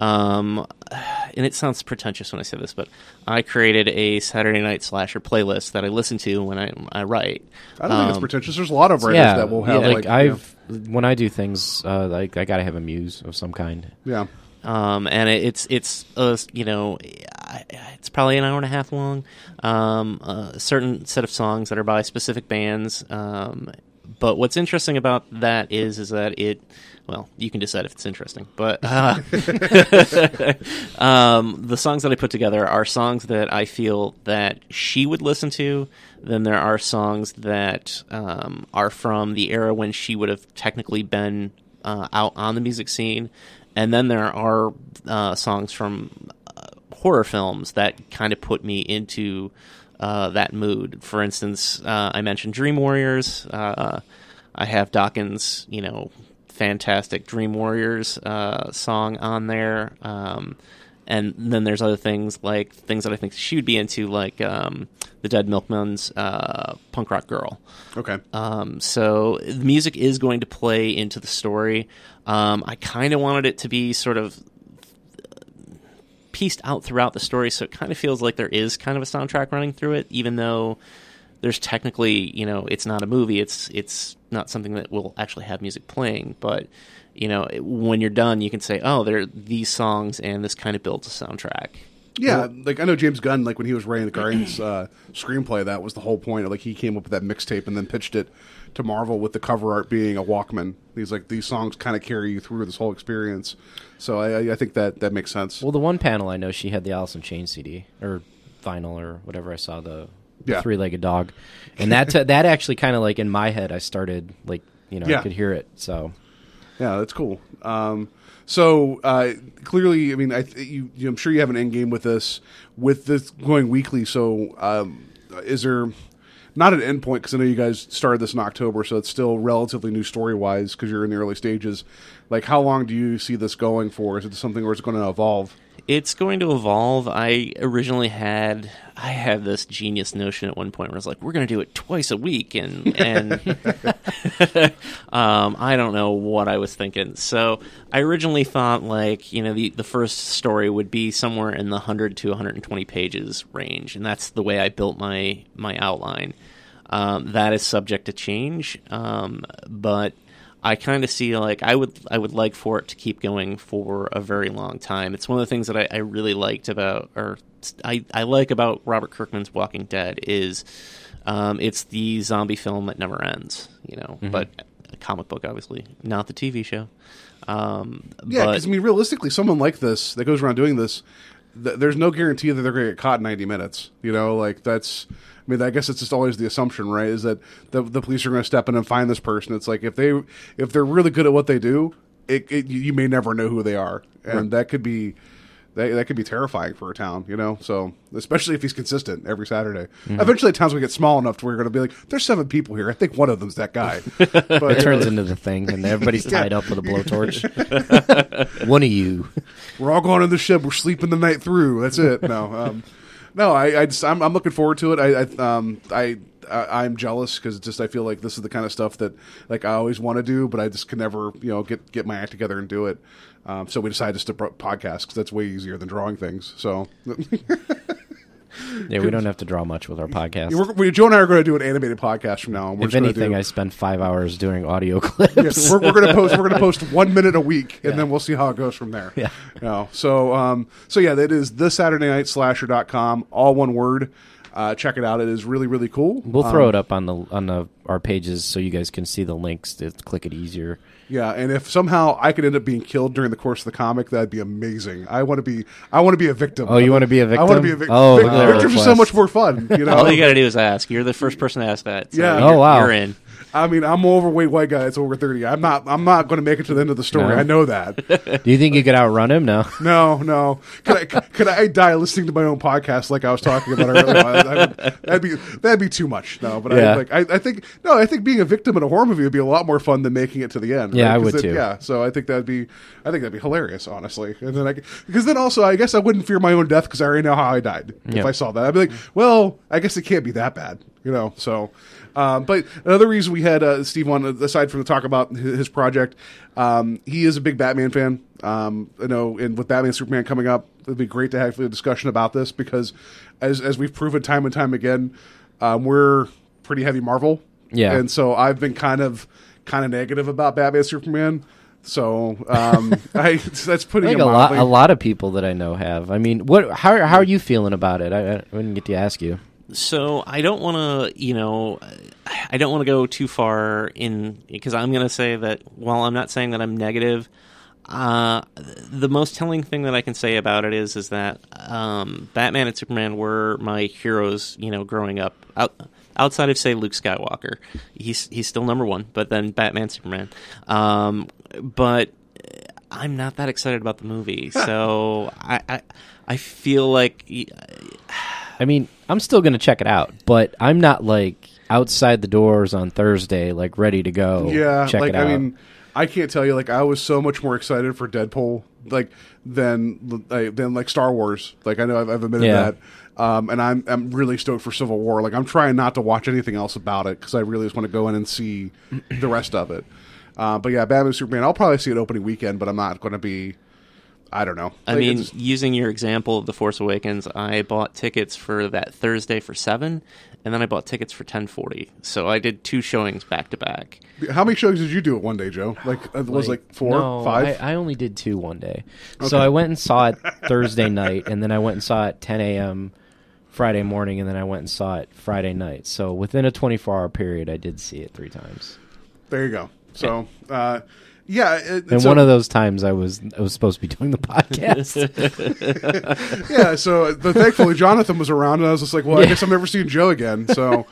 um, and it sounds pretentious when I say this, but I created a Saturday night slasher playlist that I listen to when I I write. I don't think it's Um, pretentious. There's a lot of writers yeah, that will have yeah, like, like, you know- I've when I do things, uh, like I gotta have a muse of some kind. yeah. um, and it, it's it's uh, you know it's probably an hour and a half long. Um, a certain set of songs that are by specific bands. Um, but what's interesting about that is is that it well you can decide if it's interesting, but (laughs) uh, (laughs) um, the songs that I put together are songs that I feel that she would listen to. Then there are songs that um, are from the era when she would have technically been uh, out on the music scene, and then there are uh, songs from uh, horror films that kind of put me into uh, that mood. For instance, uh, I mentioned Dream Warriors. Uh, I have Dokken's, you know, fantastic Dream Warriors uh, song on there. Um, and then there's other things like things that I think she would be into, like um, the Dead Milkmen's uh, Punk Rock Girl. Okay. Um, so the music is going to play into the story. Um, I kind of wanted it to be sort of pieced out throughout the story, so it kind of feels like there is kind of a soundtrack running through it, even though there's technically, you know, it's not a movie. It's it's not something that will actually have music playing, but you know, it- when you're done, you can say, "Oh, there are these songs, and this kind of builds a soundtrack." Yeah, like I know James Gunn, like when he was writing the Guardians uh, screenplay, that was the whole point. Like he came up with that mixtape and then pitched it to Marvel with the cover art being a Walkman. He's like, these songs kind of carry you through this whole experience. So I, I think that that makes sense. Well, the one panel I know she had the Alice in Chains CD or vinyl or whatever I saw the, the Yeah. three-legged dog, and that that actually kind of like in my head I started like you know Yeah. I could hear it. So Yeah, that's cool. Um, so uh, clearly, I mean, I th- you, you, I'm sure you have an end game with this, with this going weekly. So um, is there not an end point? Because I know you guys started this in October, so it's still relatively new story wise because you're in the early stages. Like, how long do you see this going for? Is it something where it's going to evolve? It's going to evolve. I originally had I had this genius notion at one point where I was like, we're going to do it twice a week, and and (laughs) (laughs) um, I don't know what I was thinking. So I originally thought like you know the the first story would be somewhere in the 100 to 120 pages range, and that's the way I built my my outline. Um, that is subject to change, um, but I kind of see like I would I would like for it to keep going for a very long time. It's one of the things that I, I really liked about or I, I like about Robert Kirkman's Walking Dead is um, it's the zombie film that never ends. You know, but a comic book obviously not the TV show. Um, Yeah, because I mean, realistically, someone like this that goes around doing this, th- there's no guarantee that they're going to get caught in 90 minutes. You know, like that's. I mean, I guess it's just always the assumption, right? Is that the, the police are going to step in and find this person. It's like if they if they're really good at what they do, it, it you you may never know who they are, and that could be that, that could be terrifying for a town, you know. So especially if he's consistent every Saturday. Eventually, towns will get small enough to where you're going to be like, "There's seven people here. I think one of them's that guy." (laughs) But it turns into the thing, and everybody's (laughs) tied up with a blowtorch. (laughs) one of you. we're all going in the ship. We're sleeping the night through. That's it. No, um, no. I, I just, I'm, I'm looking forward to it. I, I, um, I, I I'm jealous because just I feel like this is the kind of stuff that like I always want to do, but I just can never, you know, get get my act together and do it. Um, so we decided just to pro- podcast because that's way easier than drawing things. So (laughs) Yeah, we don't have to draw much with our podcast. we're, we, Joe and I are going to do an animated podcast from now on. We're if anything, do, I spend five hours doing audio (laughs) clips. Yes, we're, we're going to post. We're going (laughs) to post one minute a week, and then we'll see how it goes from there. Yeah. You know, so um, so yeah, that is the Saturday Night Slasher.com, all one word. Uh, check it out. It is really really cool. We'll throw Um, it up on the on the our pages so you guys can see the links to click it easier. Yeah, and if somehow I could end up being killed during the course of the comic, that'd be amazing. I want to be. I want to be a victim. Oh, you wanna be a I want to be a victim. Oh, Vic- look victims are so much more fun. You (laughs) know. All you got to do is ask. You're the first person to ask that. So Yeah. Oh, wow. You're in. I mean, I'm an overweight white guy. It's over thirty. I'm not. I'm not going to make it to the end of the story. No. I know that. (laughs) Do you think you could outrun him? No. No, no. Could I, could I die listening to my own podcast like I was talking about earlier? I would- that'd be that'd be too much. No, but Yeah. I like. I, I think no. I think being a victim in a horror movie would be a lot more fun than making it to the end. Yeah, right? I would it- too. Yeah, so I think that'd be. I think that'd be hilarious, honestly. And then I because then also I guess I wouldn't fear my own death because I already know how I died. If I saw that, I'd be like, well, I guess it can't be that bad, you know. So. Um, but another reason we had uh, Steve on, aside from the talk about his, his project, um, he is a big Batman fan. Um, you know, and with Batman Superman coming up, it'd be great to have a discussion about this because, as as we've proven time and time again, um, we're pretty heavy Marvel. Yeah. and so I've been kind of kind of negative about Batman Superman. So um, (laughs) I that's putting I think a lot a lot of people that I know have. I mean, what? How how are you feeling about it? I, I didn't get to ask you. So I don't want to, you know, I don't want to go too far in because I'm going to say that while I'm not saying that I'm negative, uh, the most telling thing that I can say about it is is that um, Batman and Superman were my heroes, you know, growing up. Out, outside of say Luke Skywalker, he's he's still number one, but then Batman, Superman. Um, but I'm not that excited about the movie, so I, I I feel like. I mean, I'm still going to check it out, but I'm not like outside the doors on Thursday, like ready to go. Yeah, check like it out. I mean, I can't tell you. Like I was so much more excited for Deadpool, like than like, than like Star Wars. Like I know I've, I've admitted Yeah. that. Um, and I'm I'm really stoked for Civil War. Like I'm trying not to watch anything else about it because I really just want to go in and see the rest of it. Uh, but yeah, Batman Superman. I'll probably see it opening weekend, but I'm not going to be. I don't know. I Like, mean, using your example of The Force Awakens, I bought tickets for that Thursday for seven, and then I bought tickets for ten forty. So I did two showings back to back. how many showings did you do it one day, Joe? Like it was like four, no, five. I, I only did two one day. Okay. So I went and saw it Thursday night, and then I went and saw it 10 a.m. Friday morning, and then I went and saw it Friday night. So within a 24 hour period, I did see it three times. there you go. So. Uh, yeah, it, And so- one of those times, I was I was supposed to be doing the podcast. (laughs) yeah, so but thankfully Jonathan was around, and I was just like, "Well, I guess I'm never seeing Joe again." So,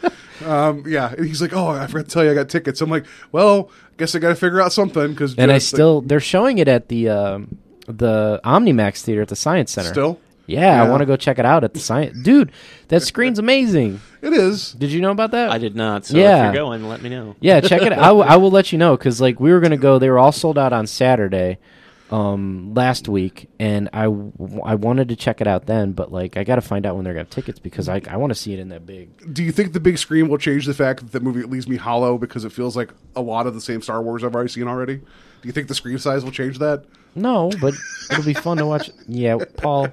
um, yeah, and he's like, "Oh, I forgot to tell you, I got tickets." I'm like, "Well, I guess I got to figure out something." Because and I still they're showing it at the um, the OmniMax theater at the Science Center. Still? Yeah, I Yeah. want to go check it out at the Science. Dude, that (laughs) screen's amazing. it is. Did you know about that? I did not. So Yeah. if you're going, let me know. Yeah, check it. (laughs) out. I, w- I will let you know because like we were gonna go. They were all sold out on Saturday, um, last week, and I, w- I wanted to check it out then, but like I got to find out when they're gonna have tickets because I I want to see it in that big. Do you think the big screen will change the fact that the movie leaves me hollow because it feels like a lot of the same Star Wars I've already seen already? Do you think the screen size will change that? No, but it'll be fun to watch. Yeah, Paul.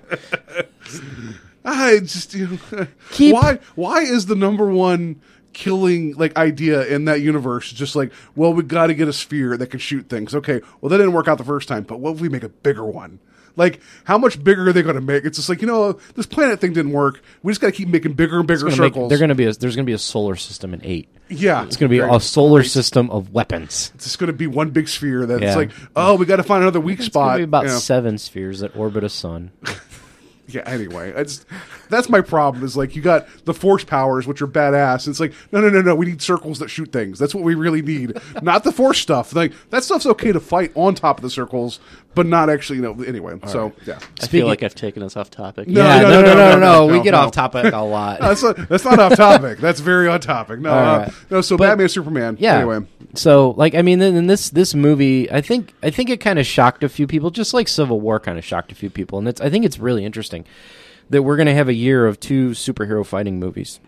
I just you know, Keep- why why is the number one killing like idea in that universe just like well we got to get a sphere that can shoot things okay well that didn't work out the first time but what if we make a bigger one like how much bigger are they going to make it's just like you know this planet thing didn't work we just got to keep making bigger and bigger Gonna make- circles they're gonna be. A, there's gonna be a solar system in eight. yeah It's gonna be a solar system of weapons. it's just going to be one big sphere that's Yeah. like oh we got to find another weak It's spot be about you know. seven spheres that orbit a sun. (laughs) yeah anyway it's that's my problem is like you got the force powers which are badass it's like no no no no we need circles that shoot things that's what we really need not the force stuff like that stuff's okay to fight on top of the circles but not actually you know anyway so yeah I feel like I've taken us off topic. No, yeah, no, no, no, no, no, no, no, We no, get no. off topic a lot. No, that's not, that's not off topic that's very on topic no uh, right. no so But- batman superman Yeah. anyway So, like, I mean, then in this this movie, I think I think it kind of shocked a few people, just like Civil War kind of shocked a few people, and it's I think it's really interesting that we're going to have a year of two superhero fighting movies,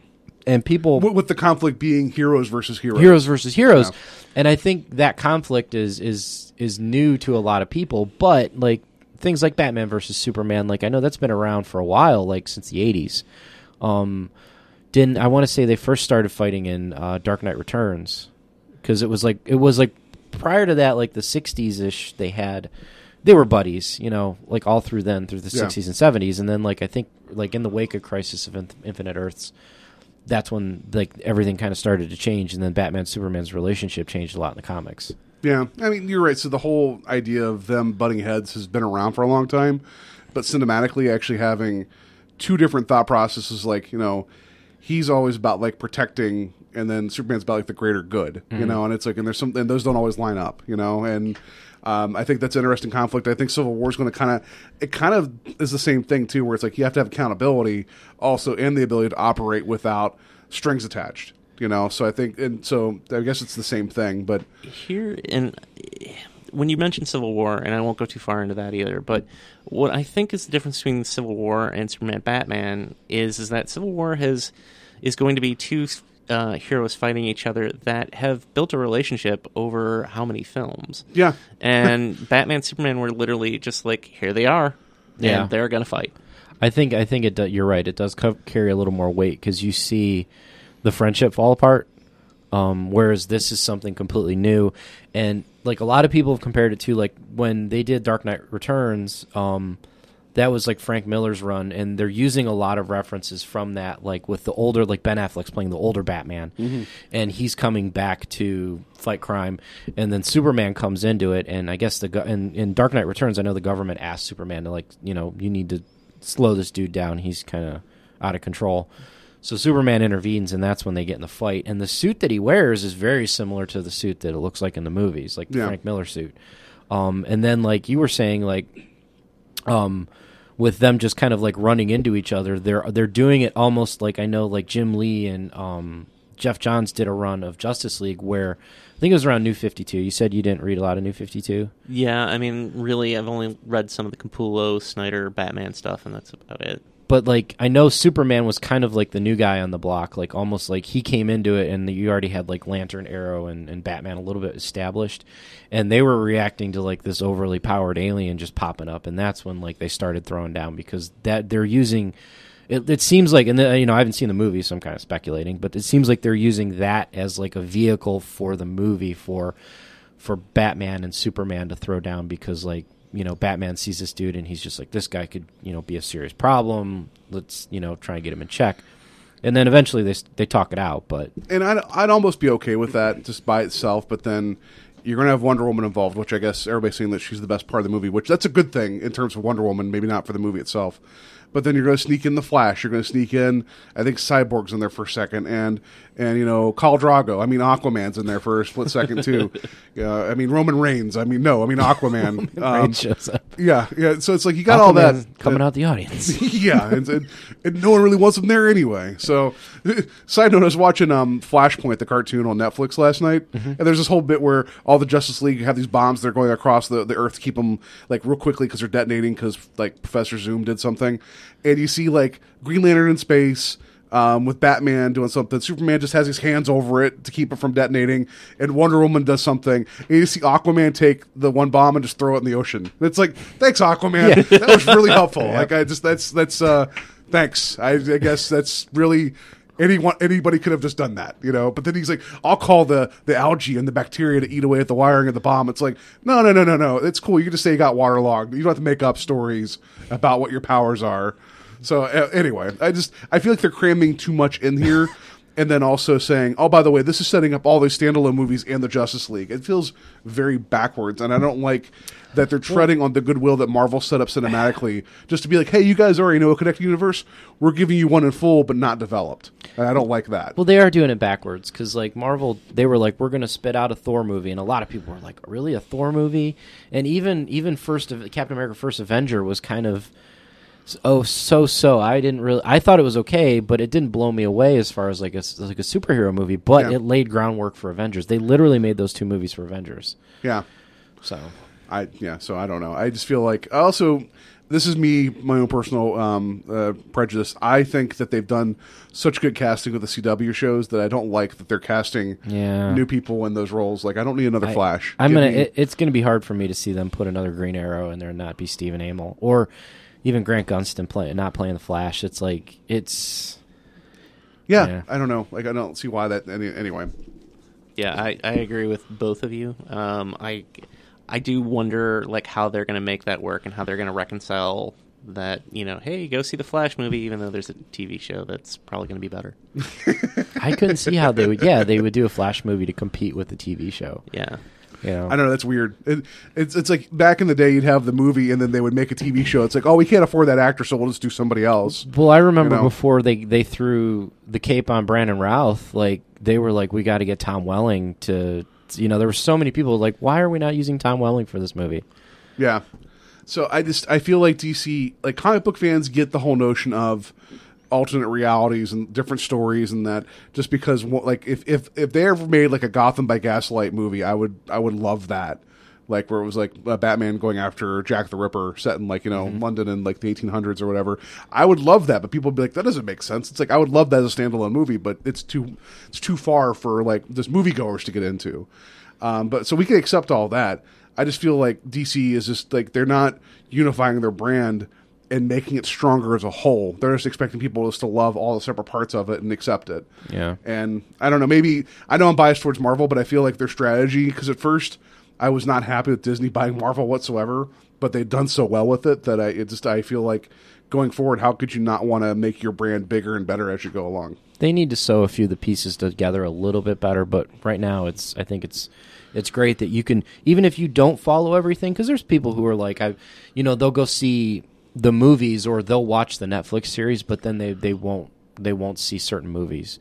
and people with, with the conflict being heroes versus heroes heroes versus heroes, Yeah. and I think that conflict is is is new to a lot of people, but like things like Batman versus Superman, like I know that's been around for a while, like since the eighties. Um, didn't I want to say they first started fighting in uh, Dark Knight Returns because it was like it was like prior to that, like the '60s ish. They had they were buddies, you know, like all through then through the Yeah. 60s and 70s, and then like I think like in the wake of Crisis of Inf- Infinite Earths, that's when like everything kind of started to change, and then Batman Superman's relationship changed a lot in the comics. Yeah, I mean you're right. So the whole idea of them butting heads has been around for a long time, but cinematically, actually having two different thought processes, like you know, he's always about like protecting, and then Superman's about like the greater good, you Mhm. know, and it's like and there's some and those don't always line up, you know, and. Um, I think that's an interesting conflict. I think Civil War is going to kind of, it kind of is the same thing too, where it's like you have to have accountability also and the ability to operate without strings attached, you know. So I think, and so I guess it's the same thing, but here and when you mentioned Civil War, and I won't go too far into that either, but what I think is the difference between Civil War and Superman Batman is is that Civil War has is going to be two uh, heroes fighting each other that have built a relationship over how many films? Yeah. and (laughs) Batman Superman were literally just like here they are, Yeah. and they're gonna fight. I think I think it. Do, you're right. It does co- carry a little more weight because you see the friendship fall apart. Um, whereas this is something completely new, and like a lot of people have compared it to like when they did Dark Knight Returns. Um, that was like Frank Miller's run, and they're using a lot of references from that, like with the older, like Ben Affleck's playing the older Batman, Mhm. and he's coming back to fight crime, and then Superman comes into it, and I guess the in, in Dark Knight Returns, I know the government asked Superman to like, you know, you need to slow this dude down. He's kind of out of control. So Superman intervenes, and that's when they get in the fight. And the suit that he wears is very similar to the suit that it looks like in the movies, like the Yeah. Frank Miller suit. Um, and then, like you were saying, like um, with them just kind of like running into each other, they're they're doing it almost like I know, like Jim Lee and um, Geoff Johns did a run of Justice League where I think it was around New Fifty Two. You said you didn't read a lot of New Fifty Two. Yeah, I mean, really, I've only read some of the Capullo, Snyder, Batman stuff, and that's about it. But like I know Superman was kind of like the new guy on the block, like almost like he came into it and you already had like Lantern, Arrow, and, and Batman a little bit established, and they were reacting to like this overly powered alien just popping up, and that's when like they started throwing down because that they're using. It, it seems like, and the, you know, I haven't seen the movie, so I'm kind of speculating, but it seems like they're using that as like a vehicle for the movie for for Batman and Superman to throw down because like you know Batman sees this dude and he's just like this guy could you know be a serious problem. Let's you know try and get him in check. And then eventually they they talk it out, but and I'd, I'd almost be okay with that just by itself. But then you're going to have Wonder Woman involved, which I guess everybody's saying that she's the best part of the movie, which that's a good thing in terms of Wonder Woman. Maybe not for the movie itself, but then you're going to sneak in the Flash. You're going to sneak in. I think Cyborg's in there for a second, and and you know Khal Drogo. I mean Aquaman's in there for a split second too. yeah, (laughs) I mean Roman Reigns. I mean no, I mean Aquaman. (laughs) Um, Reigns shows up. Yeah, yeah. So it's like you got all that coming out the audience. (laughs) yeah, and, and, and no one really wants them there anyway. So, side note, I was watching um, Flashpoint, the cartoon on Netflix last night, Mm-hmm. and there's this whole bit where all the Justice League have these bombs they're going across the, the Earth to keep them like real quickly because they're detonating because like Professor Zoom did something, and you see like Green Lantern in space. Um, with Batman doing something, Superman just has his hands over it to keep it from detonating, and Wonder Woman does something. And you see Aquaman take the one bomb and just throw it in the ocean. It's like, thanks, Aquaman. That was really helpful. (laughs) Like I just that's that's uh thanks. I, I guess that's really anyone anybody could have just done that, you know. But then he's like, I'll call the the algae and the bacteria to eat away at the wiring of the bomb. It's like, no, no, no, no, no. It's cool. You can just say you got waterlogged. You don't have to make up stories about what your powers are. So uh, anyway, I just I feel like they're cramming too much in here. (laughs) And then also saying, "Oh, by the way, this is setting up all these standalone movies and the Justice League." It feels very backwards, and I don't like that they're treading on the goodwill that Marvel set up cinematically, (sighs) just to be like, "Hey, you guys already know a connected universe. We're giving you one in full, but not developed." And I don't like that. Well, they are doing it backwards because, like Marvel, they were like, "We're going to spit out a Thor movie," and a lot of people were like, "Really, a Thor movie?" And even even first of Captain America: First Avenger was kind of oh so so. I didn't really. I thought it was okay, but it didn't blow me away as far as like a like a superhero movie. But Yeah. it laid groundwork for Avengers. They literally made those two movies for Avengers. Yeah. So I yeah, so I don't know. I just feel like I also this is me my own personal um, uh, prejudice. I think that they've done such good casting with the CW shows that I don't like that they're casting Yeah. new people in those roles. Like I don't need another I- Flash. I'm Give gonna. me- It, it's gonna be hard for me to see them put another Green Arrow in there and not be Stephen Amell or even Grant Gustin play not playing the Flash. It's like it's. yeah, yeah. I don't know. Like I don't see why that any, anyway. Yeah, I, I agree with both of you. Um, I I do wonder like how they're going to make that work and how they're going to reconcile that. You know, hey, go see the Flash movie, even though there's a TV show that's probably going to be better. (laughs) I couldn't see how they would. Yeah, they would do a Flash movie to compete with the TV show. Yeah. You know, I don't know. That's weird. It, it's it's like back in the day, you'd have the movie, and then they would make a TV show. It's like, oh, we can't afford that actor, so we'll just do somebody else. Well, I remember You know? before they they threw the cape on Brandon Routh, like they were like, we got to get Tom Welling to. You know, there were so many people like, why are we not using Tom Welling for this movie? Yeah. So I just I feel like DC like comic book fans get the whole notion of alternate realities and different stories and that just because like if if if they ever made like a Gotham by Gaslight movie, I would I would love that. Like where it was like a Batman going after Jack the Ripper, set in like you know London in like the 1800s or whatever. I would love that, but people would be like, "That doesn't make sense." It's like I would love that as a standalone movie, but it's too it's too far for like just moviegoers to get into. Um, but so we can accept all that. I just feel like DC is just like they're not unifying their brand and making it stronger as a whole. They're just expecting people just to love all the separate parts of it and accept it. Yeah. And I don't know, maybe I know I'm biased towards Marvel, but I feel like their strategy because at first I was not happy with Disney buying Marvel whatsoever, but they've done so well with it that I it just I feel like going forward, how could you not want to make your brand bigger and better as you go along? They need to sew a few of the pieces together a little bit better, but right now it's I think it's it's great that you can even if you don't follow everything because there's people who are like I you know they'll go see the movies or they'll watch the Netflix series but then they they won't they won't see certain movies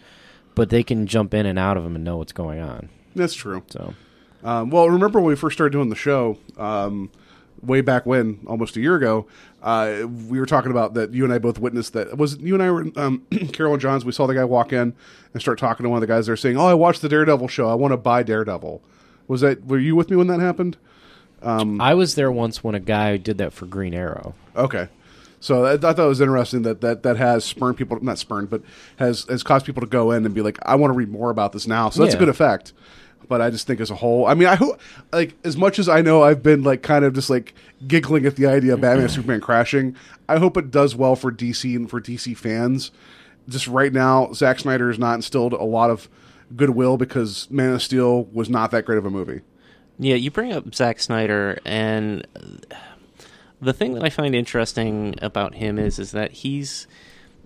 but they can jump in and out of them and know what's going on. That's true. So Um, well, remember when we first started doing the show, um, way back when, almost a year ago, uh, we were talking about that you and I both witnessed that. Was you and I were um, (clears throat) Carol and Johns? We saw the guy walk in and start talking to one of the guys there, saying, "Oh, I watched the Daredevil show. I want to buy Daredevil." Was that? Were you with me when that happened? I was there once when a guy did that for Green Arrow. Okay. So I, I thought it was interesting that, that that has spurned people, not spurned, but has has caused people to go in and be like, I want to read more about this now. So that's a Yeah. good effect. But I just think as a whole, I mean, I hope like as much as I know, I've been like kind of just like giggling at the idea of Batman and (laughs) Superman crashing. I hope it does well for DC and for DC fans. Just right now, Zack Snyder has not instilled a lot of goodwill because Man of Steel was not that great of a movie. Yeah, you bring up Zack Snyder, and the thing that I find interesting about him is is that he's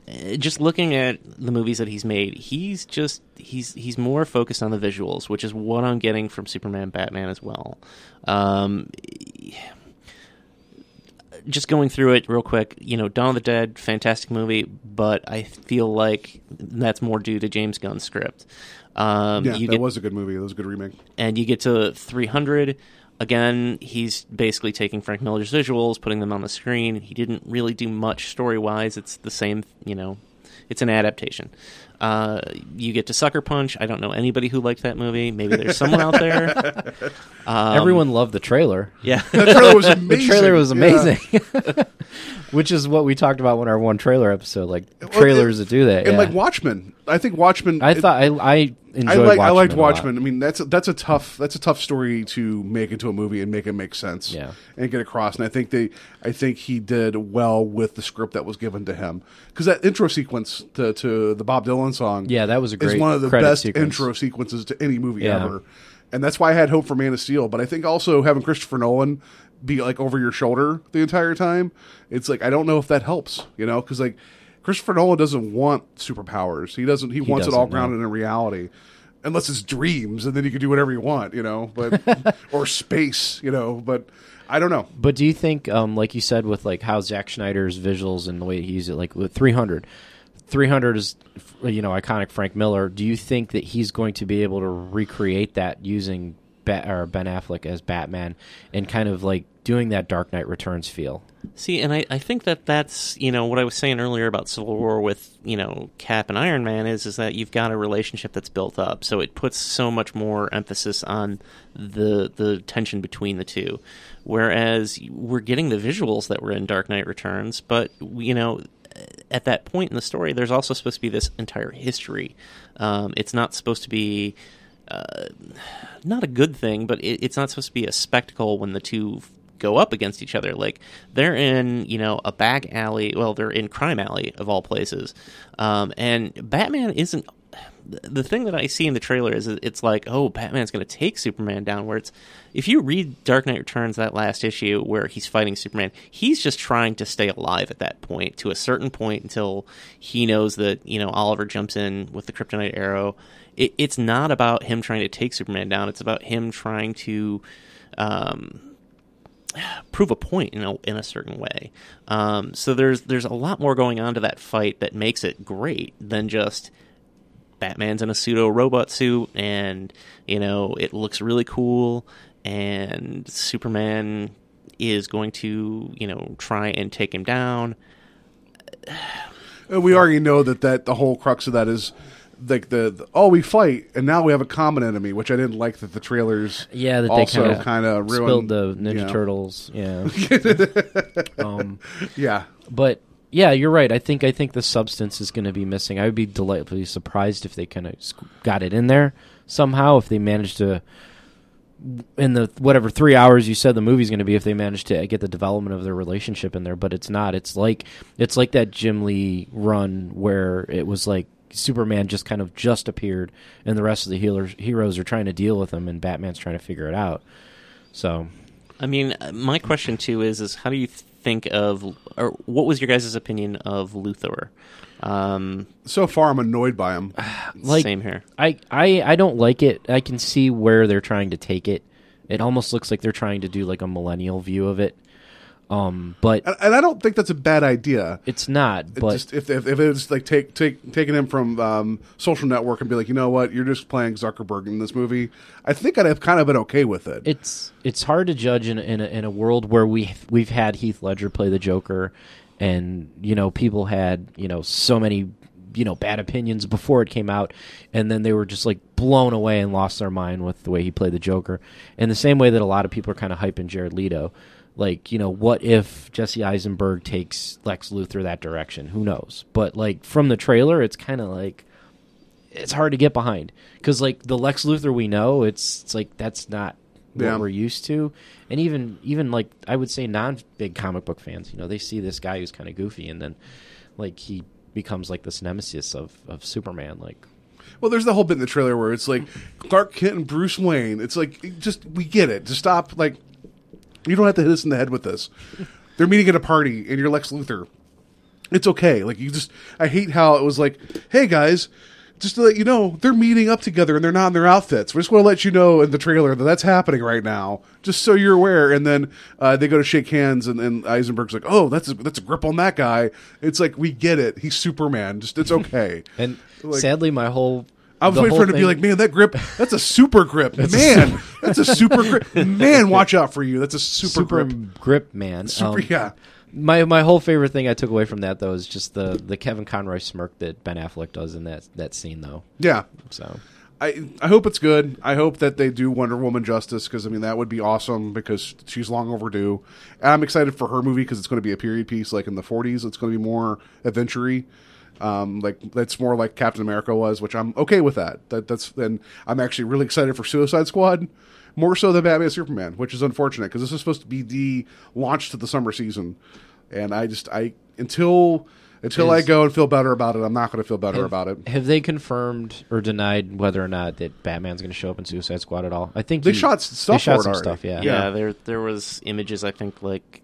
eh, just looking at the movies that he's made. He's just he's he's more focused on the visuals, which is what I'm getting from Superman, Batman as well. Um, just going through it real quick, you know, Dawn of the Dead, fantastic movie, but I feel like that's more due to James Gunn's script. Um, Yeah, that get, was a good movie. That was a good remake. and you get to 300 again he's basically taking frank miller's visuals putting them on the screen he didn't really do much story wise it's the same you know it's an adaptation uh, you get to sucker punch i don't know anybody who liked that movie maybe there's someone out there Um, (laughs) Everyone loved the trailer. yeah (laughs) That trailer was amazing. The trailer was Yeah. amazing. (laughs) Which is what we talked about in our one trailer episode, like trailers that do that. And yeah. like Watchmen, I think Watchmen. I it- thought I I enjoyed I like I liked. Watchmen. I mean, that's a, that's a tough that's a tough story to make into a movie and make it make sense. Yeah. and get across. And I think they I think he did well with the script that was given to him because that intro sequence to, to the Bob Dylan song. Yeah, that was a is one of the best sequence. intro sequences to any movie Yeah. ever. And that's why I had hope for Man of Steel. But I think also having Christopher Nolan be like over your shoulder the entire time, it's like I don't know if that helps. You know, because like Christopher Nolan doesn't want superpowers. He doesn't. He, wants it all doesn't, no. grounded in reality. Unless it's dreams, and then you can do whatever you want, you know. But (laughs) or space, you know. But I don't know. But do you think, um, like you said, with like how Zack Snyder's visuals and the way he uses it, like with 300, 300 is you know iconic Frank Miller. Do you think that he's going to be able to recreate that using Or Ben Affleck as Batman and kind of like doing that Dark Knight Returns feel? See, and I, I think that that's you know what I was saying earlier about Civil War with you know Cap and Iron Man is is that you've got a relationship that's built up, so it puts so much more emphasis on the the tension between the two. Whereas we're getting the visuals that were in Dark Knight Returns, but you know at that point in the story, there's also supposed to be this entire history. Um, it's not supposed to be uh, not a good thing, but it, it's not supposed to be a spectacle when the two go up against each other. Like they're in, you know, a back alley. Well, they're in crime alley of all places, um, and Batman isn't the thing that I see in the trailer is it's like, oh, Batman's going to take Superman down. Where it's, if you read Dark Knight Returns, that last issue where he's fighting Superman, he's just trying to stay alive at that point to a certain point until he knows that you know Oliver jumps in with the kryptonite arrow. It, it's not about him trying to take Superman down. It's about him trying to. Um, prove a point in a, in a certain way. Um, so there's there's a lot more going on to that fight that makes it great than just Batman's in a pseudo robot suit and you know it looks really cool and Superman is going to you know try and take him down. Uh, We already know that that the whole crux of that is like the, the oh we fight and now we have a common enemy, which I didn't like that the trailers Yeah, that they also kind of kind of spilled ruined the Ninja you know. Turtles. Yeah. (laughs) um, Yeah, but yeah, you're right. I think I think the substance is going to be missing. I would be delightfully surprised if they kind of got it in there somehow. If they managed to, in the whatever three hours you said the movie's going to be, if they managed to get the development of their relationship in there, but it's not. It's like it's like that Jim Lee run where it was like Superman just kind of just appeared, and the rest of the healers, heroes are trying to deal with him, and Batman's trying to figure it out. So I mean, uh, my question too is is how do you think of or what was your guys' opinion of Luthor? Um, so far I'm annoyed by him. (sighs) like same here. I, I I don't like it. I can see where they're trying to take it. It almost looks like they're trying to do like a millennial view of it. Um, but and, and I don't think that's a bad idea. it's not. But just if, if if it's like take take taking him from um, social network and be like, you know what, you're just playing Zuckerberg in this movie. I think I'd have kind of been okay with it. it's it's hard to judge in a, in a, in a world where we we've had Heath Ledger play the Joker, and you know people had you know so many you know bad opinions before it came out, and then they were just like blown away and lost their mind with the way he played the Joker. In the same way that a lot of people are kind of hyping Jared Leto. Like you know, what if Jesse Eisenberg takes Lex Luthor that direction? Who knows? But like from the trailer, it's kind of like it's hard to get behind because like the Lex Luthor we know, it's it's like that's not what Yeah. we're used to, and even even like I would say non big comic book fans, you know, they see this guy who's kind of goofy, and then like he becomes like this nemesis of of Superman, like. Well, there's the whole bit in the trailer where it's like Clark Kent and Bruce Wayne. It's like just we get it. Just stop. Like you don't have to hit us in the head with this. They're meeting at a party, and you're Lex Luthor. It's okay. Like you just, I hate how it was like, hey guys, just to let you know, they're meeting up together and they're not in their outfits. We just want to let you know in the trailer that that's happening right now, just so you're aware. And then uh, they go to shake hands, and, and Eisenberg's like, oh, that's a, that's a grip on that guy. It's like we get it. He's Superman. Just it's okay. (laughs) And Like- sadly, my whole I was waiting for him to be like, man, that grip, that's a super grip. (laughs) man, that's a super grip. (laughs) Man, watch out for you. That's a super, super grip. grip man. Super, Um, yeah. My my whole favorite thing I took away from that though is just the the Kevin Conroy smirk that Ben Affleck does in that that scene though. Yeah. So I, I hope it's good. I hope that they do Wonder Woman justice because, I mean, that would be awesome because she's long overdue. And I'm excited for her movie because it's going to be a period piece like in the 40s. It's going to be more adventure Um, like that's more like Captain America was, which I'm okay with that. That that's and I'm actually really excited for Suicide Squad, more so than Batman and Superman, which is unfortunate because this is supposed to be the launch to the summer season, and I just I until until I go and feel better about it, I'm not going to feel better have, about it. Have they confirmed or denied whether or not that Batman's going to show up in Suicide Squad at all? I think They he- shot stuff They shot for some already. stuff. Yeah. Yeah, there there was images I think like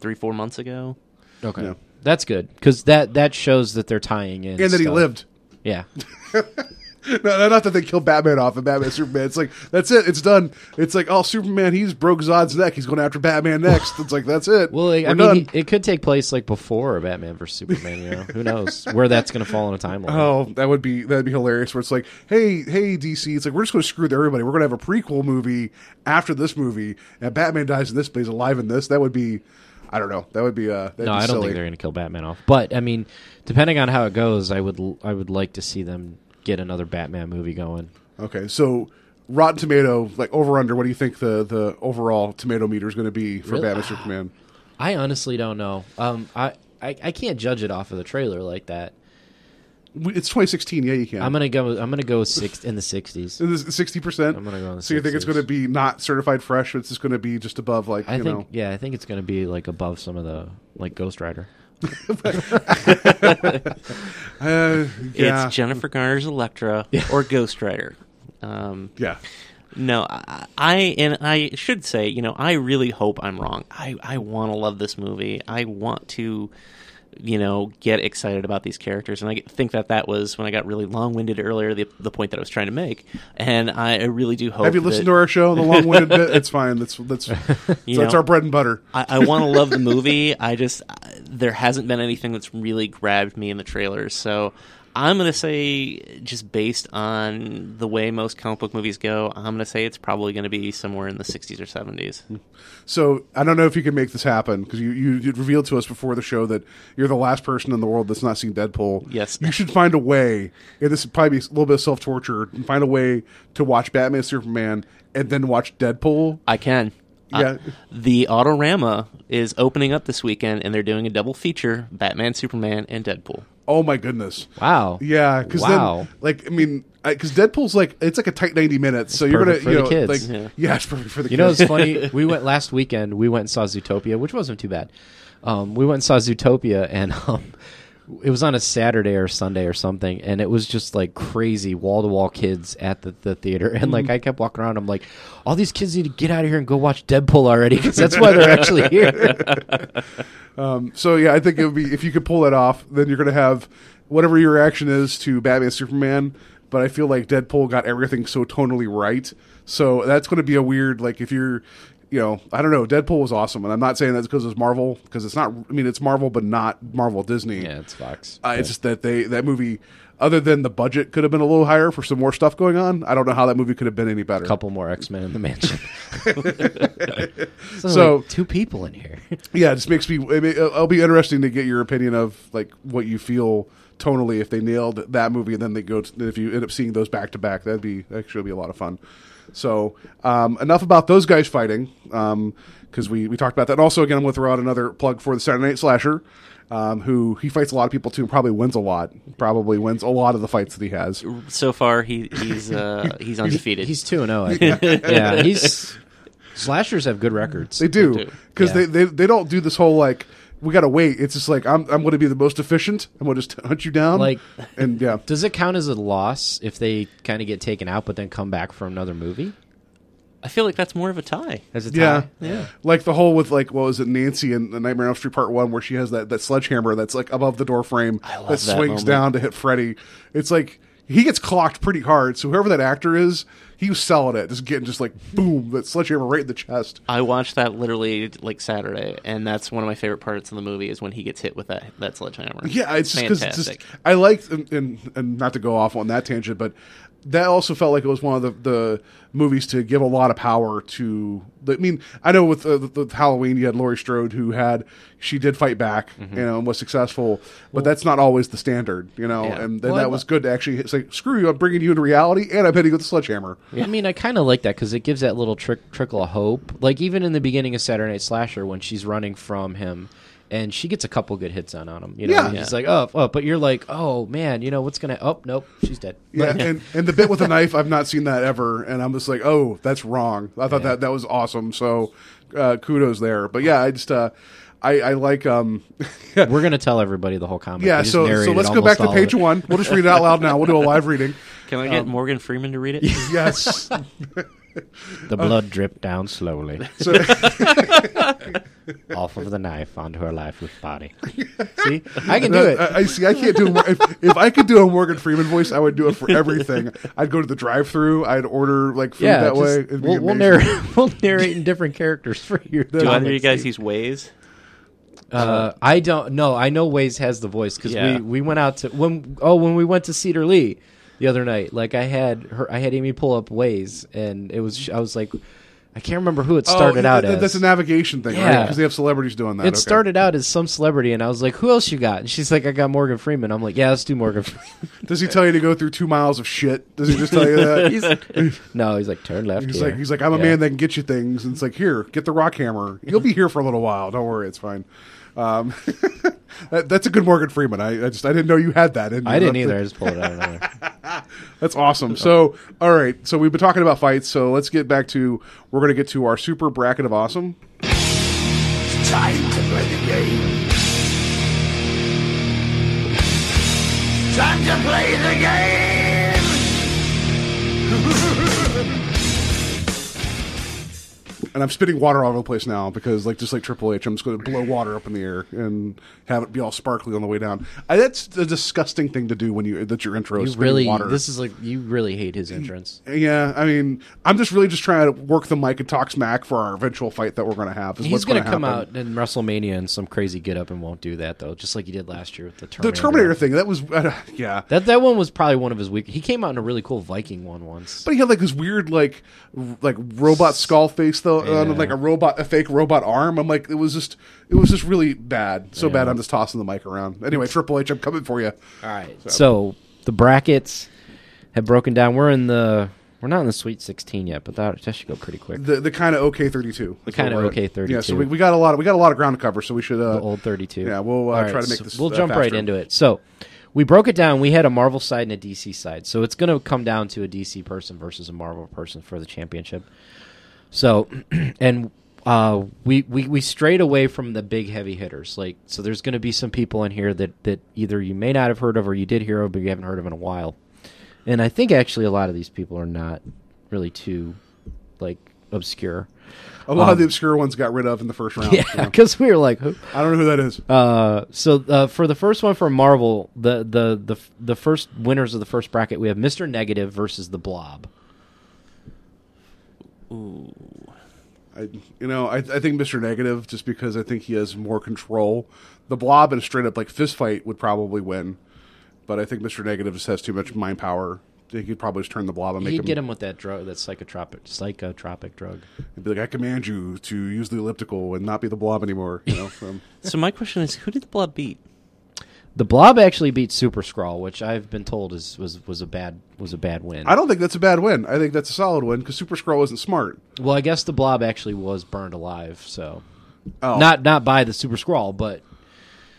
three four months ago. Okay. Yeah. That's good because that that shows that they're tying in And that he stuff. lived. Yeah. (laughs) No, not that they killed Batman off and Batman Superman. It's like that's it. It's done. It's like oh, Superman. He's broke Zod's neck. He's going after Batman next. It's like that's it. Well, like, I mean, he- it could take place like before Batman versus Superman. You know, who knows where that's going to fall in a timeline? (laughs) Oh, that would be that'd be hilarious. Where it's like, hey, hey, DC, it's like we're just going to screw with everybody. We're going to have a prequel movie after this movie, and Batman dies in this, but he's alive in this. That would be, I don't know. That would be uh. That'd no, be I don't silly. think they're going to kill Batman off. But I mean, depending on how it goes, I would I would like to see them get another Batman movie going. Okay, so Rotten Tomato, like over under. What do you think the the overall tomato meter is going to be for Really? Batman Superman? I honestly don't know. Um, I, I I can't judge it off of the trailer like that. We- It's 2016. Yeah, you can. I'm gonna go. I'm gonna go six in the sixties. Sixty percent. I'm gonna go in the So you think it's 60s. going to be not certified fresh? It's just going to be just above, like I you think know. yeah, I think it's gonna be like above some of the like Ghost Rider. (laughs) (laughs) Uh, yeah. It's Jennifer Garner's Elektra or Ghost Rider. Um, yeah. No, I, I and I should say, you know, I really hope I'm wrong. I I want to love this movie. I want to, you know, get excited about these characters, and I think that that was when I got really long winded earlier. The the point that I was trying to make, and I, I really do hope. Have you listened that, to our show, the long-winded bit? It's fine. That's that's (laughs) You that's know, our bread and butter. I, I want to love the (laughs) movie. I just there hasn't been anything that's really grabbed me in the trailers. So I'm gonna say, just based on the way most comic book movies go, I'm gonna say it's probably gonna be somewhere in the 60s or 70s. So I don't know if you can make this happen because you, you you revealed to us before the show that you're the last person in the world that's not seen Deadpool. Yes. you should find a way. And this would probably be a little bit of self torture. Find a way to watch Batman, Superman, and then watch Deadpool. I can. Yeah. Uh, the Autorama is opening up this weekend, and they're doing a double feature: Batman, Superman, and Deadpool. Oh my goodness. Wow. Yeah, because Wow. then, like, I mean, because Deadpool's like it's like a tight ninety minutes, so you're gonna, for you the know, kids. like, Yeah. yeah. it's perfect for the kids. You know, it's funny. (laughs) We went last weekend. We went and saw Zootopia, which wasn't too bad. Um, we went and saw Zootopia, and (laughs) um, it was on a Saturday or Sunday or something, and it was just like crazy wall to wall kids at the, the theater. And like mm-hmm. I kept walking around, I'm like, all these kids need to get out of here and go watch Deadpool already because that's why they're actually (laughs) here. (laughs) Um, so yeah, I think it would be if you could pull that off, then you're going to have whatever your reaction is to Batman Superman. But I feel like Deadpool got everything so tonally right. So that's going to be a weird like if you're, you know, I don't know. Deadpool was awesome, and I'm not saying that's because it's Marvel because it's not. I mean, it's Marvel, but not Marvel Disney. yeah, it's Fox. Uh, it's just that they that movie, other than the budget, could have been a little higher for some more stuff going on. I don't know how that movie could have been any better. a couple more X Men in the mansion. so, So- like, two people in here. (laughs) yeah, it just makes me. I mean, it'll be interesting to get your opinion of like what you feel tonally if they nailed that movie and then they go. To, if you end up seeing those back to back, that'd be actually be a lot of fun. So um, enough about those guys fighting because we we talked about that. And also, again, I'm going to throw out another plug for the Saturday Night Slasher. Um, who he fights a lot of people too, and probably wins a lot. Probably wins a lot of the fights that he has. So far, he he's uh, (laughs) he's undefeated. He's two and zero. (laughs) Yeah, he's slashers have good records. They do do. because Yeah. they, they they don't do this whole like we gotta wait. It's just like I'm I'm going to be the most efficient. I'm going to just (laughs) hunt you down. Like- and yeah, (laughs) Does it count as a loss if they kind of get taken out but then come back for another movie? I feel like that's more of a tie. As a yeah, tie? yeah. Like the whole with like what was it Nancy in the Nightmare on Elm Street Part One where she has that that sledgehammer that's like above the door frame love that that swings moment. down to hit Freddy. It's like he gets clocked pretty hard. So whoever that actor is, he was selling it, just getting just like boom that sledgehammer right in the chest. I watched that literally like Saturday, and that's one of my favorite parts of the movie is when he gets hit with that that sledgehammer. Yeah, it's just because it's just fantastic. I liked and, and and not to go off on that tangent, but that also felt like it was one of the, the movies to give a lot of power to. The, I mean, I know with, uh, with Halloween you had Laurie Strode who had she did fight back, Mm-hmm. you know, and was successful, but that's not always the standard, you know. Yeah. And then Well, that lo- was good to actually say, "Screw you! I'm bringing you into reality, and I'm hitting you with a sledgehammer." I mean, I kind of like that because it gives that little trick, trickle of hope. Like even in the beginning of Saturday Night Slasher, when she's running from him, and she gets a couple good hits on on him. You know, Yeah. and he's like, oh, oh, but you're like, oh man, you know what's gonna? Oh, nope, she's dead. Yeah, and, (laughs) and the bit with the knife, I've not seen that ever, and I'm just like, oh, that's wrong. I thought that that was awesome. So, uh, kudos there. But yeah, I just uh, I, I like um, (laughs) We're gonna tell everybody the whole comic. yeah. So so let's go back to page one. We'll just read it out loud now. We'll do a live reading. Can I get Morgan Freeman to read it? (laughs) Yes. The blood dripped down slowly So, (laughs) off of the knife onto her lifeless body. (laughs) See, I can do it. I, I see. I can't do. A, Mor- if, if I could do a Morgan Freeman voice, I would do it for everything. (laughs) I'd go to the drive-through. I'd order like food yeah, that just- way. It'd be we'll, we'll amazing. narrate. We'll narrate in different characters for you. Do either of you comics. guys use Waze? Uh, I don't know. I know Waze has the voice because Yeah. we, we went out to when oh when we went to Cedar Lee the other night. Like I had her, I had Amy pull up Waze, and it was I was like, I can't remember who it oh, started oh, out as. That's a navigation thing, right? Yeah. Because they have celebrities doing that. it Okay. started out as some celebrity, and I was like, "Who else you got?" And she's like, "I got Morgan Freeman." I'm like, "Yeah, let's do Morgan." Freeman. (laughs) Does he tell you to go through two miles of shit? Does he just tell you that? (laughs) he's, no, he's like, "Turn left." He's here." like, he's like, I'm a Yeah. man that can get you things. And it's like, here, get the rock hammer. You'll be here for a little while. Don't worry, it's fine. Um, (laughs) that, that's a good Morgan Freeman. I, I, just I didn't know you had that. I didn't either. The... I just pulled it out. (laughs) that's awesome. So all right, so we've been talking about fights. So let's get back to we're going to get to our super bracket of awesome. It's time to play the game. Time to play the game. And I'm spitting water all over the place now because, like, just like Triple H, I'm just going to blow water up in the air and have it be all sparkly on the way down. I, that's a disgusting thing to do when you that's your intro. You is really, water. this is like you really hate his entrance. yeah. I mean, I'm just really just trying to work the mic and talk smack for our eventual fight that we're going to have. Is He's going gonna come happen. out in WrestleMania in some crazy get up and won't do that though, just like he did last year with the Terminator. The Terminator thing that was, (laughs) uh, yeah. That that one was probably one of his weak. He came out in a really cool Viking one once. But he had like this weird, like, like robot skull face though, uh, Yeah. like a robot, a fake robot arm. I'm like, it was just, it was just really bad, so bad. I'm just tossing the mic around. Anyway, Triple H, I'm coming for you. All right. So. the brackets have broken down. We're in the we're not in the Sweet 16 yet, but that, that should go pretty quick. The the kind of OK 32. The kind of OK 32. Yeah, so we, we got a lot. Of, we got a lot of ground to cover. So we should. Uh, the old 32. Yeah, we'll uh, All right, try to make so this. We'll uh, jump right into it. So we broke it down. We had a Marvel side and a DC side. So it's going to come down to a DC person versus a Marvel person for the championship. So, (clears throat) and uh, we, we we strayed away from the big heavy hitters. Like, so there's going to be some people in here that that either you may not have heard of or you did hear of, but you haven't heard of in a while. And I think actually a lot of these people are not really too like obscure. A lot of the obscure ones got rid of in the first round. Um, (laughs) Yeah, you know. because we were like, who? I don't know who that is. Uh, so uh, for the first one for Marvel, the, the the the first winners of the first bracket, we have Mister Negative versus the Blob. I, you know, I, I think Mr. Negative, just because I think he has more control. The Blob in a straight up like fist fight would probably win, but I think Mr. Negative just has too much mind power. He could probably just turn the Blob and make He'd him, get him with that drug, that psychotropic psychotropic drug. he'd be like, "I command you to use the elliptical and not be the Blob anymore." You know, um, (laughs) So my question is, who did the Blob beat? The Blob actually beat Super Skrull, which I've been told is was was a bad was a bad win. I don't think that's a bad win. I think that's a solid win because Super Skrull isn't smart. well, I guess the Blob actually was burned alive, so Oh, not not by the Super Skrull, but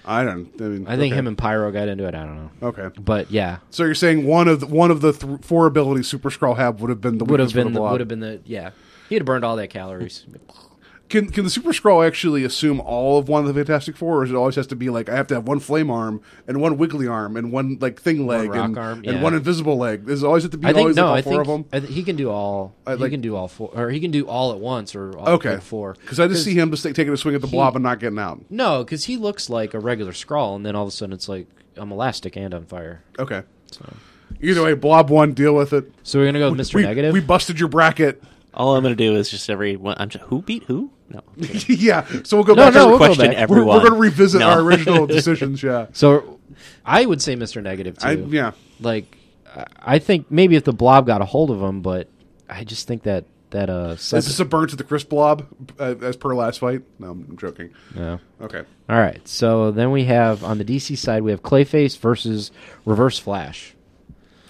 I don't. I mean, I think okay. him and Pyro got into it. I don't know, Okay, but yeah, so you're saying one of the, one of the th- four abilities Super Skrull have would have been the would have been the the, would have been the yeah. He'd have burned all that calories. (laughs) Can can the Super Skrull actually assume all of one of the Fantastic Four, or is it always has to be like I have to have one flame arm and one wiggly arm and one like thing leg rock and, arm, and one invisible leg? Does it always have to be I think always no. like all I four think, of them? I th- he can do all. I he can do all four, or he can do all at once, or all Okay, four. Because I just see him just like, taking a swing at the blob and not getting out. No, because he looks like a regular Skrull, and then all of a sudden it's like I'm elastic and on fire. Okay. Either way, blob one, deal with it. So we're gonna go with Mr. We, Negative. we busted your bracket. All I'm going to do is just every one. I'm just, who beat who? No. (laughs) yeah, so we'll go No, back. no, to we'll go question back. every- we're, we're everyone. going to revisit No. our original (laughs) decisions. Yeah, so I would say Mr. Negative too. I, yeah. Like I- I think maybe if the Blob got a hold of him, but I just think that that uh. Is this a burn to the Chris Blob uh, as per last fight? No, I'm, I'm joking. no. Okay. All right. So then we have on the DC side we have Clayface versus Reverse Flash.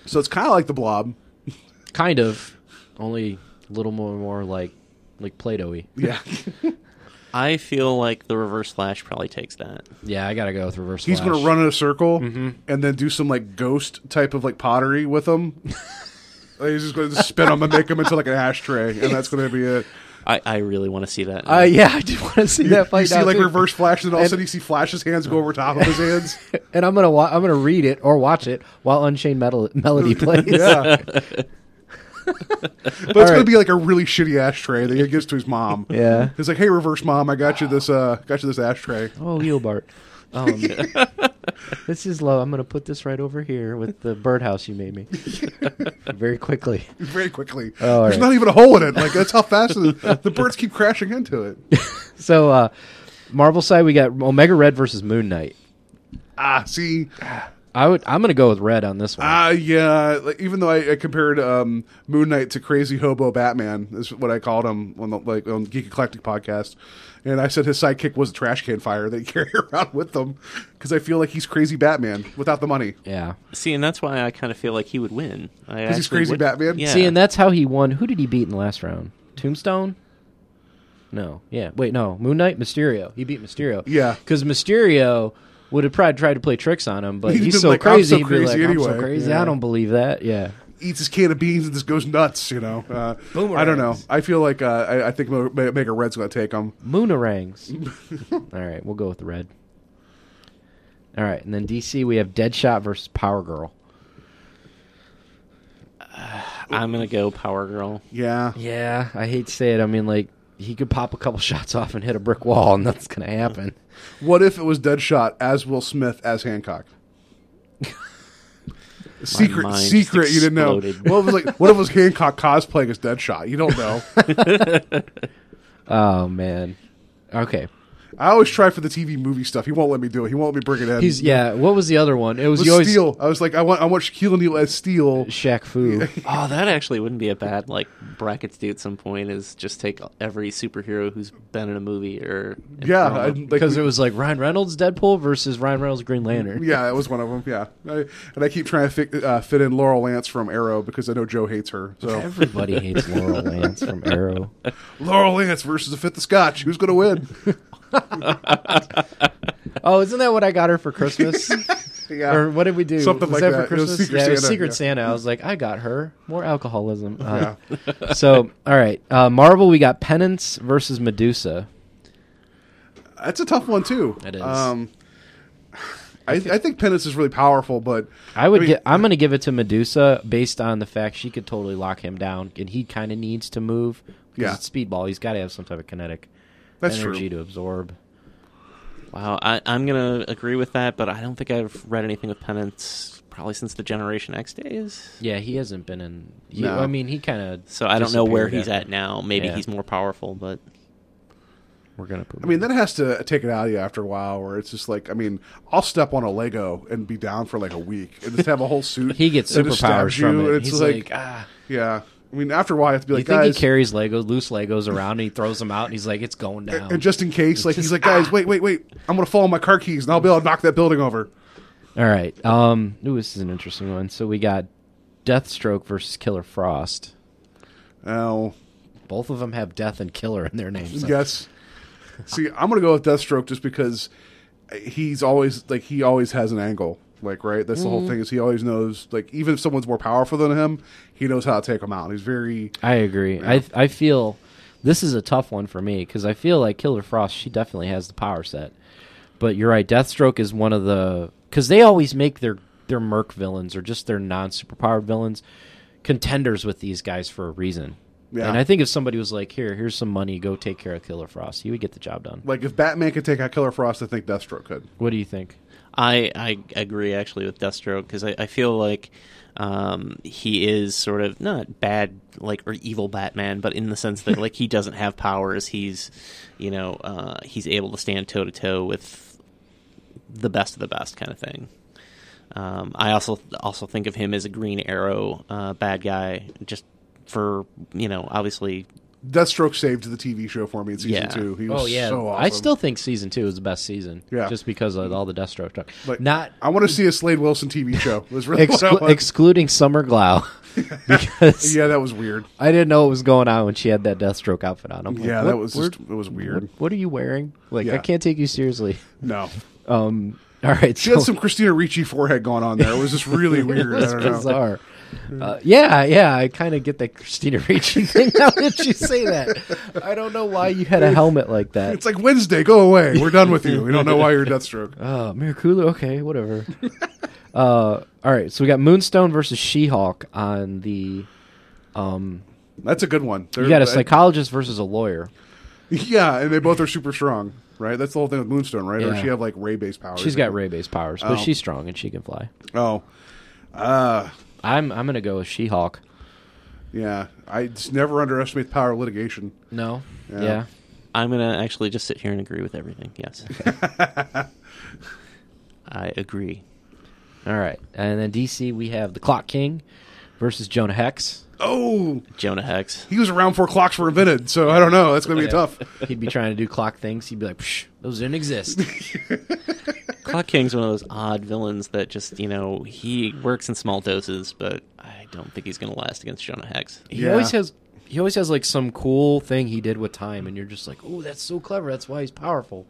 So it's kind of like the blob. Kind of, only a little more more like like Play-Doh-y. Yeah. (laughs) (laughs) I feel like the Reverse Flash probably takes that. Yeah, I gotta go with Reverse flash. He's Flash. going to run in a circle Mm-hmm. and then do some like ghost type of like pottery with him. (laughs) Like, He's just going to spin them and make them into like an ashtray, and that's going to be it. I, I really want to see that. Uh, yeah, I do want to see that fight. you see now, like too. reverse flash, and then all of a sudden you see Flash's hands go over top of his hands. and I'm gonna wa- I'm gonna read it or watch it while Unchained Metal- Melody plays. yeah. (laughs) But it's going to be like a really shitty ashtray that he gives to his mom. Yeah. He's like, "Hey, reverse mom, I got you this. Uh, got you this ashtray." Oh, Leobart. Um, (laughs) this is low. I'm gonna put this right over here with the birdhouse you made me. (laughs) Very quickly. Very quickly. Oh, all There's right. not even a hole in it. Like that's how fast the, the birds keep crashing into it. So, uh, Marvel side, we got Omega Red versus Moon Knight. Ah, see, I would. I'm gonna go with Red on this one. ah, yeah. Like, even though I, I compared um, Moon Knight to Crazy Hobo Batman, is what I called him on the like on Geek Eclectic podcast, and I said his sidekick was a trash can fire that he (laughs) carried around with them because I feel like he's Crazy Batman without the money. yeah. see, and that's why I kind of feel like he would win. Because he's crazy Batman? Yeah. See, and that's how he won. Who did he beat in the last round? Tombstone. No. Yeah. Wait. No. Moon Knight. Mysterio. He beat Mysterio. Yeah. Because Mysterio would have probably tried to play tricks on him, but (laughs) He'd he's been so like, "I'm crazy. so he'd be crazy like, I'm so anyway." crazy. Yeah. I don't believe that. Yeah. Eats his can of beans and just goes nuts, you know. Uh, I don't know. I feel like uh, I, I think Mo- Ma- Mega Red's going to take him. Moonarangs. (laughs) All right, we'll go with the red. All right, and then DC we have Deadshot versus Power Girl. I'm gonna go Power Girl. Yeah. Yeah, I hate to say it. I mean, like he could pop a couple (laughs) shots off and hit a brick wall, and that's gonna happen. What if it was Deadshot as Will Smith as Hancock? (laughs) secret, secret. You didn't know. What was like? What if it was Hancock cosplaying as Deadshot? You don't know. (laughs) Oh man. Okay. I always try for the TV movie stuff. He won't let me do it. He won't let me bring it in. He's yeah. What was the other one? It was, It was you always Steel. I was like, I want, I want Shaquille O'Neal as Steel. Shaq Fu. (laughs) Oh, that actually wouldn't be a bad like bracket to do at some point. Is just take every superhero who's been in a movie or Yeah, throw like, Because we- it was like Ryan Reynolds Deadpool versus Ryan Reynolds Green Lantern. Yeah, it was one of them. Yeah, I, and I keep trying to fit, uh, fit in Laurel Lance from Arrow because I know Joe hates her. So Everybody hates Laurel Lance from Arrow. (laughs) Laurel Lance versus the Fit the Scotch. Who's going to win? (laughs) (laughs) Oh, isn't that what I got her for Christmas? (laughs) Yeah, Or what did we do? Something was like that for that. It was Christmas? Secret yeah, Santa, Secret yeah. Santa. I was like, I got her more alcoholism. Uh, so, all right, uh, Marvel, we got Penance versus Medusa. that's a tough one too. It is. Um, I, I think Penance is really powerful, but I would mean, get. I'm going to give it to Medusa based on the fact she could totally lock him down, and he kind of needs to move. 'cause Yeah. it's speedball. He's got to have some type of kinetic That's energy true. to absorb. Wow, I, I'm gonna agree with that, but I don't think I've read anything with Penance probably since the Generation X days. Yeah, he hasn't been in. He, No. I mean, he kind of. So I don't know where he's at now. Maybe Yeah. he's more powerful, but We're gonna. Put I mean, that has to take it out of you after a while, where it's just like, I mean, I'll step on a Lego and be down for like a week and just have a whole (laughs) suit. he gets that superpowers from you, it. and It's He's like, like, ah. yeah. I mean, after a while, I have to be You like, think guys, he carries Legos, loose Legos around, and he throws them out, and he's like, "It's going down." and just in case, like, he's like, guys, wait, wait, wait, I'm gonna fall on my car keys, and I'll be able to knock that building over. All right. Um. Ooh, this is an interesting one. So we got Deathstroke versus Killer Frost. Oh, Both of them have Death and Killer in their names. yes. See, I'm gonna go with Deathstroke just because he's always like he always has an angle. Like, right? That's the Mm-hmm. whole thing. Is he always knows? Like, even if someone's more powerful than him, he knows how to take them out. He's very I agree. I I feel this is a tough one for me because I feel like Killer Frost. She definitely has the power set, but you're right. Deathstroke is one of the because they always make their their merc villains or just their non superpowered villains contenders with these guys for a reason. Yeah. And I think if somebody was like, "Here, here's some money, go take care of Killer Frost," he would get the job done. like if Batman could take out Killer Frost, I think Deathstroke could. What do you think? I I agree actually with Deathstroke because I, I feel like um, he is sort of not bad like or evil Batman, but in the sense that like he doesn't have powers. He's you know uh, he's able to stand toe to toe with the best of the best kind of thing. Um, I also also think of him as a Green Arrow uh, bad guy, just for you know obviously Deathstroke saved the TV show for me in season Yeah. two. He was Oh yeah, so awesome. I still think season two is the best season. Yeah. just because of all the Deathstroke stuff. Like, Not I want to see a Slade Wilson TV show. It was really what exclu- (laughs) excluding Summer Glau (laughs) (laughs) because yeah, that was weird. I didn't know what was going on when she had that Deathstroke outfit on. I'm like, Yeah, that was just it was weird. What, what are you wearing? Like, I can't take you seriously. No, Um, all right, she had some Christina Ricci forehead going on there. It was just really weird. I It's don't know. Uh, yeah, yeah, I kind of get that Christina Ricci (laughs) thing now that you say that. I don't know why you had a helmet like that. It's like Wednesday. Go away. We're done with you. We don't know why you're a Deathstroke. (laughs) Uh, Miracula, okay, whatever. uh, all right, so we got Moonstone versus She-Hulk on the. Um, That's a good one. you got a They're- psychologist versus a lawyer. Yeah, and they both are super strong, right? That's the whole thing with Moonstone, right? Or Yeah. she have like ray based powers? She's got ray-based powers, but Oh. she's strong and she can fly. Oh, uh, I'm I'm gonna go with She-Hulk. yeah. I just never underestimate the power of litigation. No, Yeah. yeah. I'm gonna actually just sit here and agree with everything. Yes, (laughs) I agree. All right, and then DC we have the Clock King versus Jonah Hex. Oh, Jonah Hex. he was around before clocks were invented, so I don't know. That's gonna be tough. (laughs) He'd be trying to do clock things. He'd be like, Psh, "Those didn't exist." (laughs) Clock King's one of those odd villains that just, you know, he works in small doses, but I don't think he's going to last against Jonah Hex. He Yeah. always has. He always has like some cool thing he did with time, and you're just like, "Oh, that's so clever. That's why he's powerful."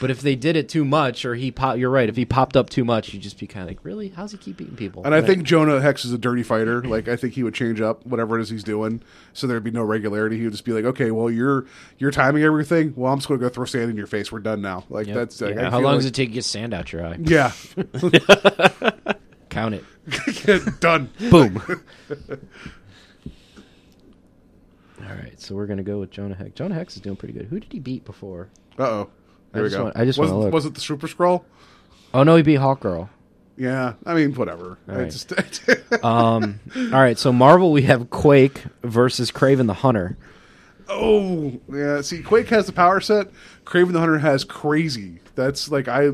But if they did it too much, or he pop, you're right. If he popped up too much, you'd just be kind of like, really? How's he keep beating people? And I think Jonah Hex is a dirty fighter. Like I think he would change up whatever it is he's doing, so there'd be no regularity. He would just be like, "Okay, well you're you're timing everything. Well, I'm just going to go throw sand in your face. We're done now." Like Yep. that's like, Yeah. How long like- does it take to get sand out your eye? Yeah, (laughs) Count it. (laughs) done. Boom. (laughs) All right, so we're gonna go with Jonah Hex. Jonah Hex is doing pretty good. Who did he beat before? Uh oh. There I we go. want- I just was, wanna look. was it the Super Skrull? Oh no, he beat Hawk Girl. Yeah, I mean whatever. I just (laughs) Um, all right, so Marvel we have Quake versus Kraven the Hunter. oh yeah. See, Quake has the power set. Kraven the Hunter has crazy. That's like I.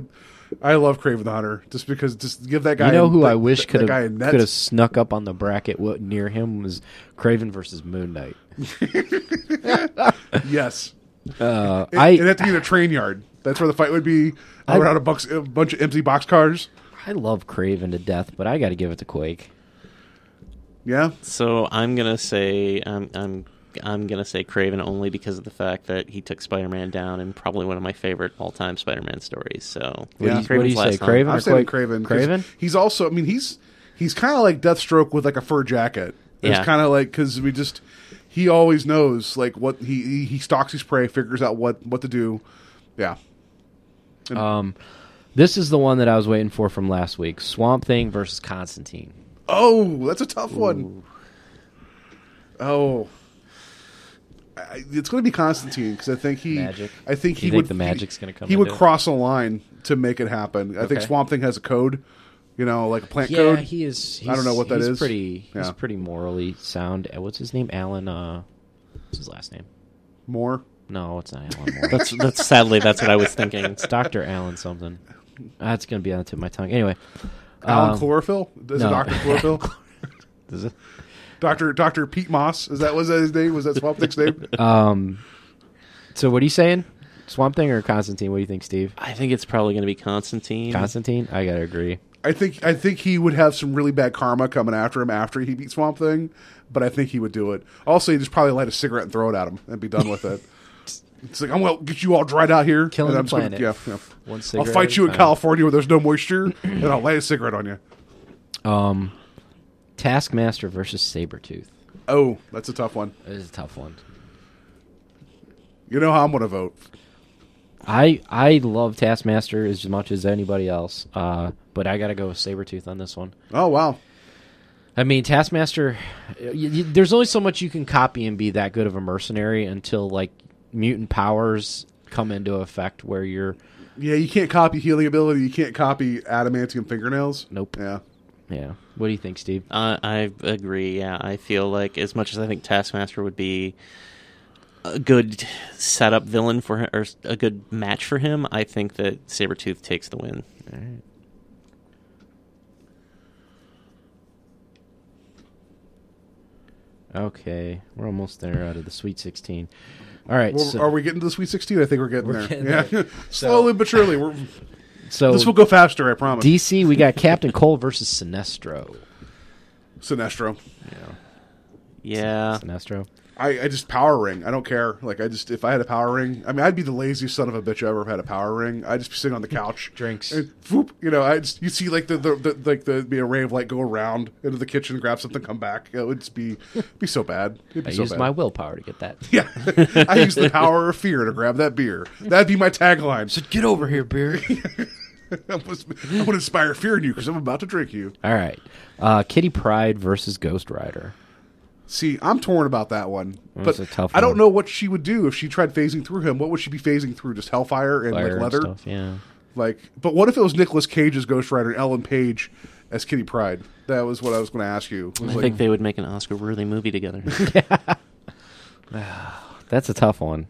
I love Kraven the Hunter just because just give that guy. You know who that- I wish that- could that guy a have could have snuck up on the bracket what, near him was Kraven versus Moon Knight. (laughs) Yes. Uh, It, I it'd have to be in a train yard. That's where the fight would be. I- Around a, box, a bunch of empty box cars. I love Kraven to death, but I got to give it to Quake. Yeah. So I'm gonna say I'm I'm I'm gonna say Kraven only because of the fact that he took Spider-Man down in probably one of my favorite all-time Spider-Man stories. So Yeah. What do you, what do you say. Kraven I'm saying Quake? Kraven. 'cause Kraven. He's also. I mean, he's he's kind of like Deathstroke with like a fur jacket. It's Yeah. kind of like because we just he always knows like what he he, stalks his prey, figures out what what to do. Yeah. Um, this is the one that I was waiting for from last week: Swamp Thing versus Constantine. Oh, that's a tough one. Oh. I, it's going to be Constantine because I think he, Magic? I think You he think would. the magic's gonna come He would it? cross a line to make it happen. I think Swamp Thing has a code, you know, like a plant code. Yeah, code. he is. He's, I don't know what that he's is. Pretty. He's pretty morally sound. Uh, What's his name? Alan. Uh, what's his last name? Moore. No, it's not Alan Moore. (laughs) that's that's sadly that's what I was thinking. it's Doctor Alan something. That's gonna be on the tip of my tongue. Anyway, Alan um, Chlorophyll? Is no. it Doctor Chlorophyll? (laughs) Is it? Doctor Doctor Pete Moss? Is that was that his name? Was that Swamp Thing's name? (laughs) Um. So what are you saying? Swamp Thing or Constantine? What do you think, Steve? I think it's probably gonna be Constantine. Constantine. I gotta agree. I think I think he would have some really bad karma coming after him after he beat Swamp Thing, but I think he would do it. Also, he'd just probably light a cigarette and throw it at him and be done with it. (laughs) It's like I'm gonna get you all dried out here, Killing the I'm just gonna- planet. yeah, yeah. I'll fight you in. California where there's no moisture, (clears throat) and I'll light a cigarette on you. Um, Taskmaster versus Sabretooth. Oh, that's a tough one. It is a tough one. You know how I'm gonna vote. I I love Taskmaster as much as anybody else, uh, but I got to go with Sabretooth on this one. Oh wow, I mean, Taskmaster, y y there's only so much you can copy and be that good of a mercenary until like mutant powers come into effect where you're. yeah, you can't copy healing ability. You can't copy adamantium fingernails. Nope. Yeah, Yeah. What do you think, Steve? Uh, I agree. Yeah, I feel like as much as I think Taskmaster would be a good setup villain for him, or a good match for him, I think that Sabretooth takes the win. Okay, we're almost there out of the Sweet 16. All right, Well, so, are we getting to the Sweet Sixteen? I think we're getting We're there. getting yeah, (laughs) there. slowly but surely. We're, so this will go faster. I promise. DC, we got Captain Cold versus Sinestro. Sinestro. Yeah, Sinestro. I, I just power ring. I don't care. Like I just if I had a power ring, I mean I'd be the laziest son of a bitch I ever had a power ring. I'd just be sitting on the couch, (laughs) Drinks. and whoop, you know. I just you see like the, the, the like the be a ray of light go around into the kitchen, grab something, come back. It would just be be so bad. It'd be I so used bad. my willpower to get that. (laughs) yeah. I use the power of fear to grab that beer. That'd be my tagline. Said, Get over here, beer. I'm going to inspire fear in you because I'm about to drink you. All right, uh, Kitty Pryde versus Ghost Rider. See, I'm torn about that one, That's but a tough I don't know what she would do if she tried phasing through him. What would she be phasing through? Just hellfire and Fire like and leather? stuff. Yeah. Like, but what if it was Nicolas Cage's Ghost Rider and Ellen Page as Kitty Pryde? That was what I was going to ask you. I like, think they would make an Oscar-worthy movie together. (laughs) (sighs) That's a tough one.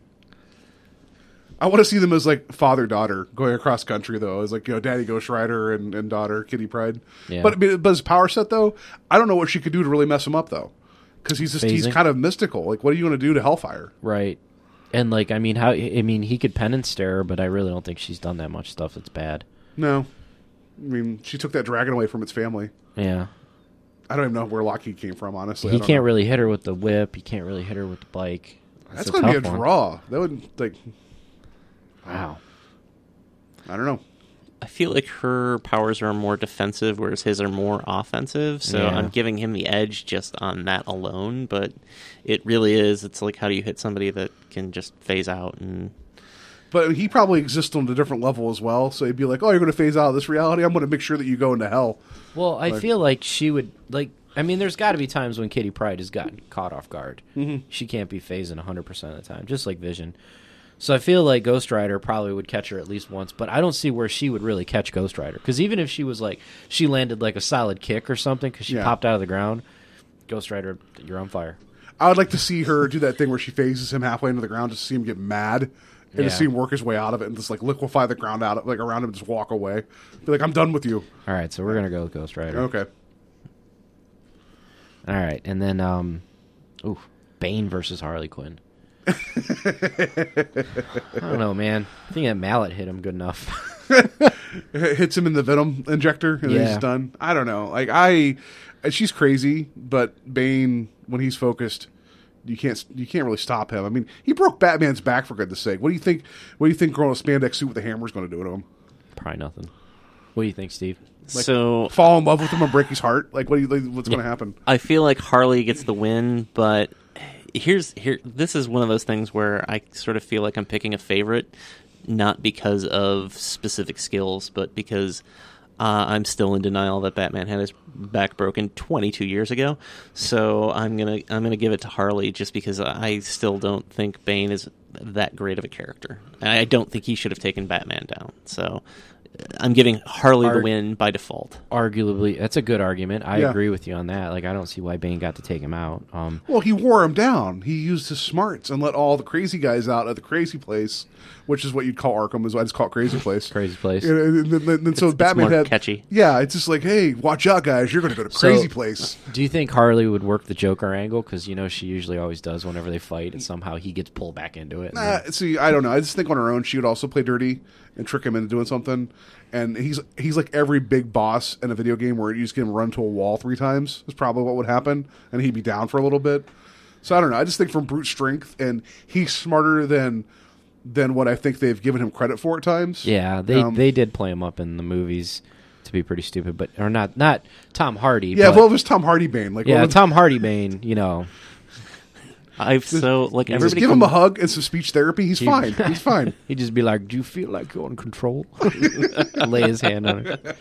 I want to see them as like father daughter going across country though, as like you know, Daddy Ghost Rider and, and daughter Kitty Pryde. Yeah. But but his power set though, I don't know what she could do to really mess him up though, because he's just he's kind of mystical. Like, what are you going to do to Hellfire? Right. And like, I mean, how? I mean, he could penance stare but I really don't think she's done that much stuff that's bad. No, I mean she took that dragon away from its family. Yeah. I don't even know where Lockheed came from. Honestly, He can't know. really hit her with the whip. He can't really hit her with the bike. That's a going to be a one. draw. That would like Wow. I don't know. I feel like her powers are more defensive, whereas his are more offensive. So Yeah. I'm giving him the edge just on that alone. But it really is. It's like how do you hit somebody that can just phase out and But he probably exists on a different level as well. So he'd be like, "Oh, you're going to phase out of this reality. I'm going to make sure that you go into hell." Well, I Like- feel like she would like. I mean, there's got to be times when Kitty Pryde has gotten caught off guard. Mm-hmm. She can't be phasing 100 percent of the time, just like Vision. So I feel like Ghost Rider probably would catch her at least once, but I don't see where she would really catch Ghost Rider because even if she was like she landed like a solid kick or something because she Yeah. popped out of the ground, Ghost Rider, you're on fire. I would like to see her do that thing where she phases him halfway into the ground, just to see him get mad, and Yeah. to see him work his way out of it, and just like liquefy the ground out, of, like around him, and just walk away. Be like, "I'm done with you." All right, so we're gonna go with Ghost Rider. Okay. All right, and then um, ooh, Bane versus Harley Quinn. I don't know, man. I think that mallet hit him good enough. H- (laughs) hits him in the venom injector and then Yeah. he's done. I don't know. Like I, she's crazy, but Bane when he's focused, you can't you can't really stop him. I mean, he broke Batman's back for goodness sake. What do you think? What do you think? Growing a spandex suit with a hammer is going to do to him? Probably nothing. What do you think, Steve? so Fall in love with him and break his heart? Like what? Do you, like, what's going to happen? I feel like Harley gets the win, but here's here this is one of those things where I sort of feel like I'm picking a favorite, not because of specific skills, but because uh, I'm still in denial that Batman had his back broken 22 years ago. So I'm gonna I'm gonna give it to Harley just because I still don't think Bane is that great of a character. I don't think he should have taken Batman down. So. I'm giving Harley the win by default. Arguably, that's a good argument. I Yeah. agree with you on that. Like, I don't see why Bane got to take him out. Um, Well, he wore him down. He used his smarts and let all the crazy guys out at the crazy place, which is what you'd call Arkham. Is what I just call it crazy (laughs) place. Crazy place. And, and, and, and- and so it's Batman more had catchy. Yeah, it's just like, hey, watch out, guys! You're going to go to So- crazy place. do you think Harley would work the Joker angle? Because you know she usually always does whenever they fight, and somehow he gets pulled back into it. Nah, then- see, I don't know. I just think on her own, she would also play dirty and trick him into doing something. And he's he's like every big boss in a video game where you just get him run to a wall three times is probably what would happen, and he'd be down for a little bit. So I don't know. I just think from brute strength, and he's smarter than than what I think they've given him credit for at times. yeah, they Um, they did play him up in the movies to be pretty stupid, but or not not Tom Hardy. yeah. but- Well, it was Tom Hardy Bane. Like, yeah, well, Tom Hardy Bane. You know, I've so like just everybody give him a hug and some speech therapy. He's fine. He's (laughs) fine. he'd just be like, "Do you feel like you're in control?" (laughs) Lay his hand on it.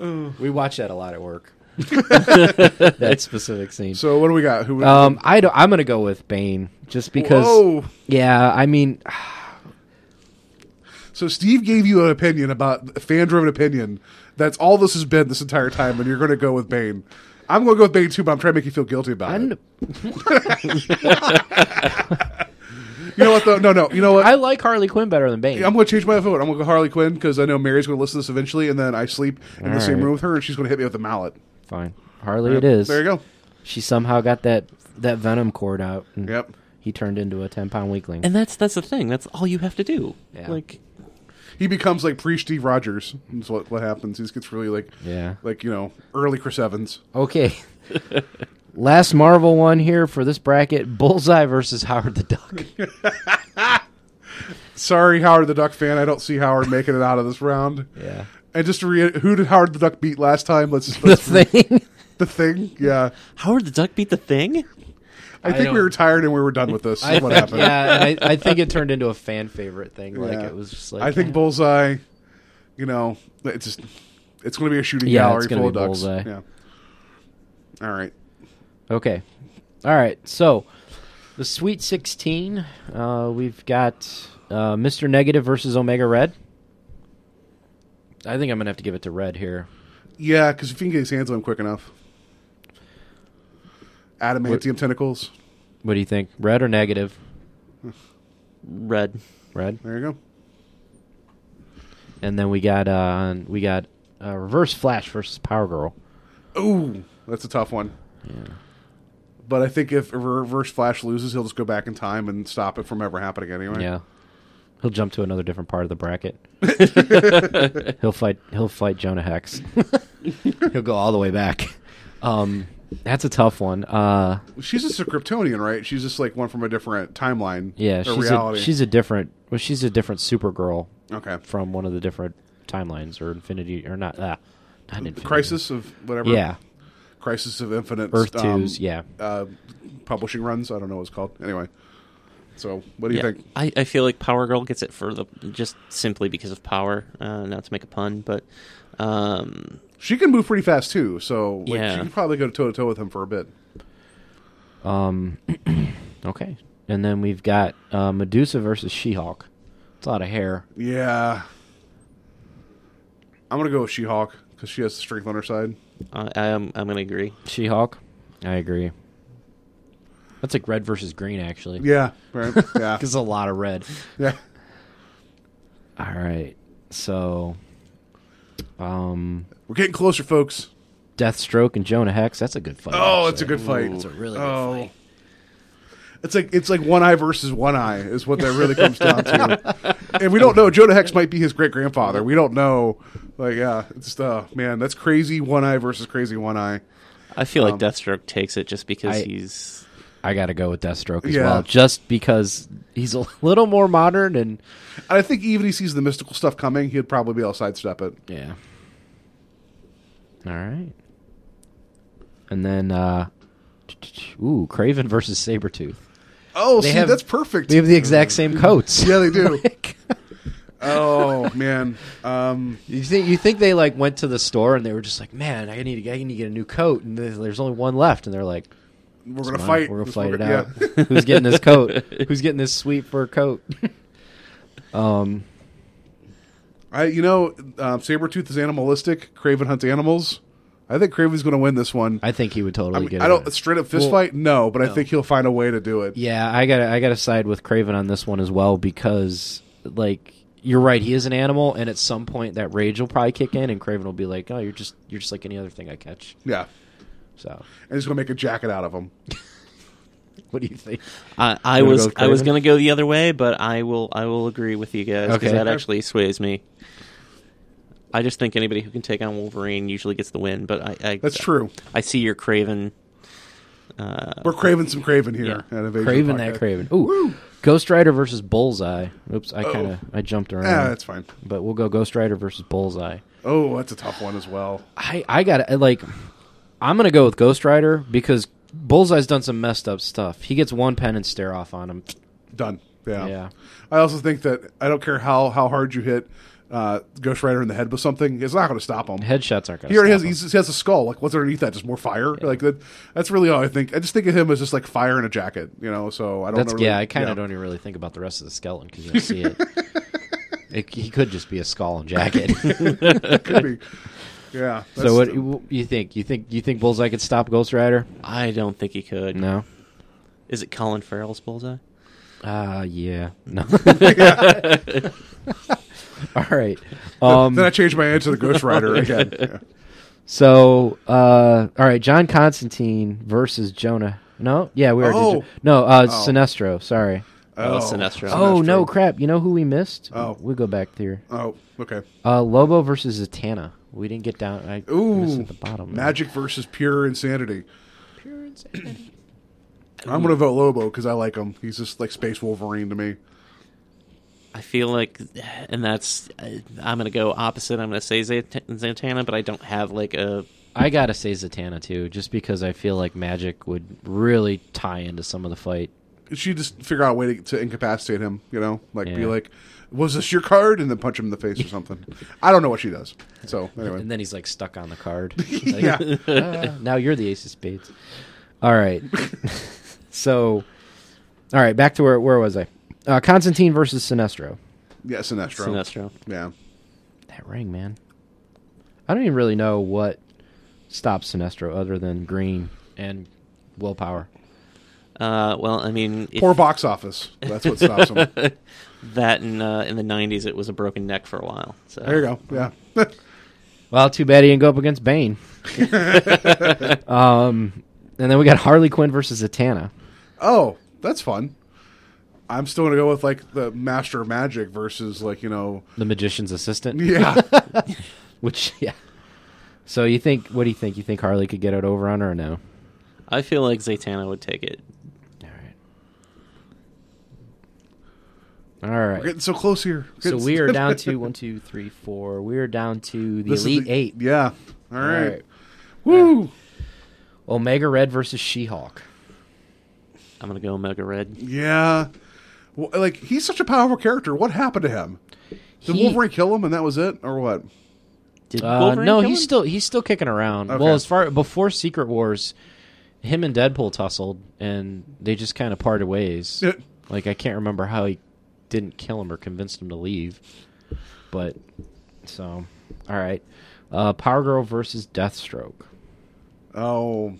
(laughs) we watch that a lot at work. that specific scene. So what do we got? Who? Um, I don't, I'm gonna go with Bane just because. Whoa. Yeah, I mean, (sighs) So Steve gave you an opinion about fan-driven opinion. That's all this has been this entire time, and you're going to go with Bane. I'm going to go with Bane too, but I'm trying to make you feel guilty about I'm, it. (laughs) You know what? Though? No, no. You know what? I like Harley Quinn better than Bane. I'm going to change my vote. I'm going to go Harley Quinn because I know Mary's going to listen to this eventually, and then I sleep in the All same right. room with her, and she's going to hit me with a mallet. Fine, Harley. It is. There you go. She somehow got that that venom cord out. And Yep. He turned into a ten pound weakling. and that's that's the thing. That's all you have to do. Yeah. Like He becomes like pre Steve Rogers. That's what what happens. He just gets really like Yeah. like you know early Chris Evans. Okay. (laughs) Last Marvel one here for this bracket: Bullseye versus Howard the Duck. (laughs) Sorry, Howard the Duck fan. I don't see Howard making it out of this round. Yeah. And just to re- who did Howard the Duck beat last time? Let's just (laughs) The let's thing. the thing. Yeah, Howard the Duck beat the thing. I think we were tired and we were done with this. I what think, happened. yeah, I, I think it turned into a fan favorite thing. Like Yeah. it was just like I think eh. Bullseye. You know, it's just it's going to be a shooting Yeah, gallery it's gonna full of be ducks. Bullseye. Yeah. All right. Okay. All right. So, the Sweet 16, uh, we've got uh, Mr. Negative versus Omega Red. I think I'm going to have to give it to Red here. Yeah, because if you can get his hands on him quick enough. Adamantium tentacles. What do you think? Red or Negative? Red. Red. There you go. And then we got uh, we got uh, Reverse Flash versus Power Girl. Ooh, that's a tough one. Yeah. But I think if Reverse Flash loses, he'll just go back in time and stop it from ever happening anyway. Yeah. He'll jump to another different part of the bracket. (laughs) he'll fight. He'll fight Jonah Hex. (laughs) he'll go all the way back. Um, that's a tough one. Uh, She's just a Kryptonian, right? She's just like one from a different timeline. yeah, or she's reality. a, she's a different. Well, she's a different Supergirl Okay. from one of the different timelines or Infinity or not. Uh, not Infinity. Crisis of whatever. Yeah, Crisis of Infinite. Earth um, Twos. Yeah, Uh, publishing runs. I don't know what it's called. Anyway. So, what do you Yeah. think? I, I feel like Power Girl gets it for the just simply because of power. Uh, not to make a pun, but um, She can move pretty fast too, so like, Yeah. she can probably go toe to toe with him for a bit. Um, (clears throat) okay. And then we've got uh, Medusa versus She-Hulk. It's a lot of hair. Yeah. I'm gonna go with She-Hulk because she has the strength on her side. I, I'm I'm gonna agree. She-Hulk. I agree. That's like red versus green, actually. Yeah. Right. (laughs) Yeah. Because a lot of red. yeah. All right. So, um, We're getting closer, folks. Deathstroke and Jonah Hex. That's a good fight. Oh, it's a good fight. It's a really oh. good fight. It's like it's like one eye versus one eye is what that really comes down to. (laughs) and we don't know. Jonah Hex might be his great grandfather. We don't know. Like, yeah, it's just, uh, man, that's crazy one eye versus crazy one eye. I feel like Um, Deathstroke takes it just because I- he's I got to go with Deathstroke as Yeah. well, just because he's a (laughs) little more modern and I think even if he sees the mystical stuff coming, he'd probably be able to sidestep it. yeah. All right. And then, uh, ooh, Kraven versus Sabretooth. Oh, They see, have- that's perfect. They have the exact same coats. (laughs) yeah, they do. (laughs) oh man, um, You think you think they like went to the store and they were just like, man, I need to, I need to get a new coat, and there's only one left, and they're like, we're gonna "Fine, fight. we're gonna This fight it out. yeah. (laughs) Who's getting this coat? (laughs) Who's getting this sweet fur coat? (laughs) um, I, you know, um, Sabretooth is animalistic. Kraven hunts animals. I think Kraven's going to win this one. I think he would I, totally mean, get. I don't straight up fist Well, fight. No, but I think he'll find a way to do it. Yeah, I got I got to side with Kraven on this one as well because like you're right, he is an animal, and at some point that rage will probably kick in, and Kraven will be like, "Oh, you're just you're just like any other thing I catch." Yeah, So, and he's going to make a jacket out of him. (laughs) what do you think? I, I You wanna was go with I was Kraven? going to go the other way, but I will I will agree with you guys because Okay. that actually sways me. I just think anybody who can take on Wolverine usually gets the win, but I, I That's true. I see your Kraven. Uh, We're craving some Kraven here Yeah. at Invasion Craven Podcast. that Kraven. Ooh, Ghost Rider versus Bullseye. Oops, I kind of I jumped around. Yeah, that's fine. But we'll go Ghost Rider versus Bullseye. Oh, that's a tough one as well. I I got to like I'm gonna go with Ghost Rider because Bullseye's done some messed up stuff. He gets one penance stare off on him. Done. Yeah. Yeah. I also think that I don't care how how hard you hit uh, Ghost Rider in the head with something, it's not going to stop him. Headshots aren't gonna. He already has him. he has a skull. Like what's underneath that? Just more fire. Like that. That's really all I think. I just think of him as just like fire in a jacket. You know. So I don't. That's know yeah. I kind of yeah. don't even really think about the rest of the skeleton because you don't see it. (laughs) it. He could just be a skull and jacket. (laughs) Could be. Yeah. so what that's- what you think? You think you think Bullseye could stop Ghost Rider? I don't think he could. No. Is it Colin Farrell's bullseye? Ah, yeah. No. (laughs) (laughs) All right. Um, then I changed my answer to Ghost Rider (laughs) again. Yeah. So, uh, all right, John Constantine versus Jonah. No, yeah, we already. Oh. did- no, uh, Oh. Sinestro. Sorry. Oh, Sinestro. Oh Sinestro. no, crap! You know who we missed? Oh. we'll go back there. Oh, okay. Uh, Lobo versus Zatanna. We didn't get down. I Ooh, at the bottom. Magic versus pure insanity. Pure insanity. I'm going to vote Lobo because I like him. He's just like Space Wolverine to me. I feel like, and that's I'm going to go opposite. I'm going to say Zat- Zatanna, but I don't have like a I gotta say Zatanna too, just because I feel like Magic would really tie into some of the fight. She just figure out a way to, to incapacitate him. You know, like be like, "Was this your card?" and then punch him in the face or something. I don't know what she does. So anyway, And then he's like stuck on the card. (laughs) Yeah. "Ah, (laughs) now you're the ace of spades. All right. (laughs) so, all right, back to where where was I? Uh, Constantine versus Sinestro. Yeah, Sinestro. Sinestro. Yeah. That ring, man. I don't even really know what stops Sinestro other than green and willpower. Uh, well, I mean, if Poor box office. That's what stops him. That in uh, in the '90s, it was a broken neck for a while. So There you go. Yeah. (laughs) Well, too bad he didn't go up against Bane. (laughs) um, and then we got Harley Quinn versus Zatanna. oh, that's fun. I'm still gonna go with like the Master of Magic versus like you know. the magician's assistant. Yeah. (laughs) Which, yeah. So you think? What do you think? You think Harley could get it over on her or no? I feel like Zatanna would take it. All right. We're getting so close here. So we are down (laughs) to one, two, three, four. We are down to the This elite the- eight. Yeah. All All right. right. Woo. Omega Red versus She-Hulk. I'm gonna go Omega Red. Yeah. Well, like he's such a powerful character. What happened to him? Did He- Wolverine kill him and that was it, or what? Did Uh, Wolverine no, kill he's him? still he's still kicking around. Okay. Well, as far before Secret Wars, him and Deadpool tussled, and they just kind of parted ways. Yeah. Like I can't remember how he didn't kill him or convinced him to leave, but so all right. Uh, Power Girl versus Deathstroke. Oh.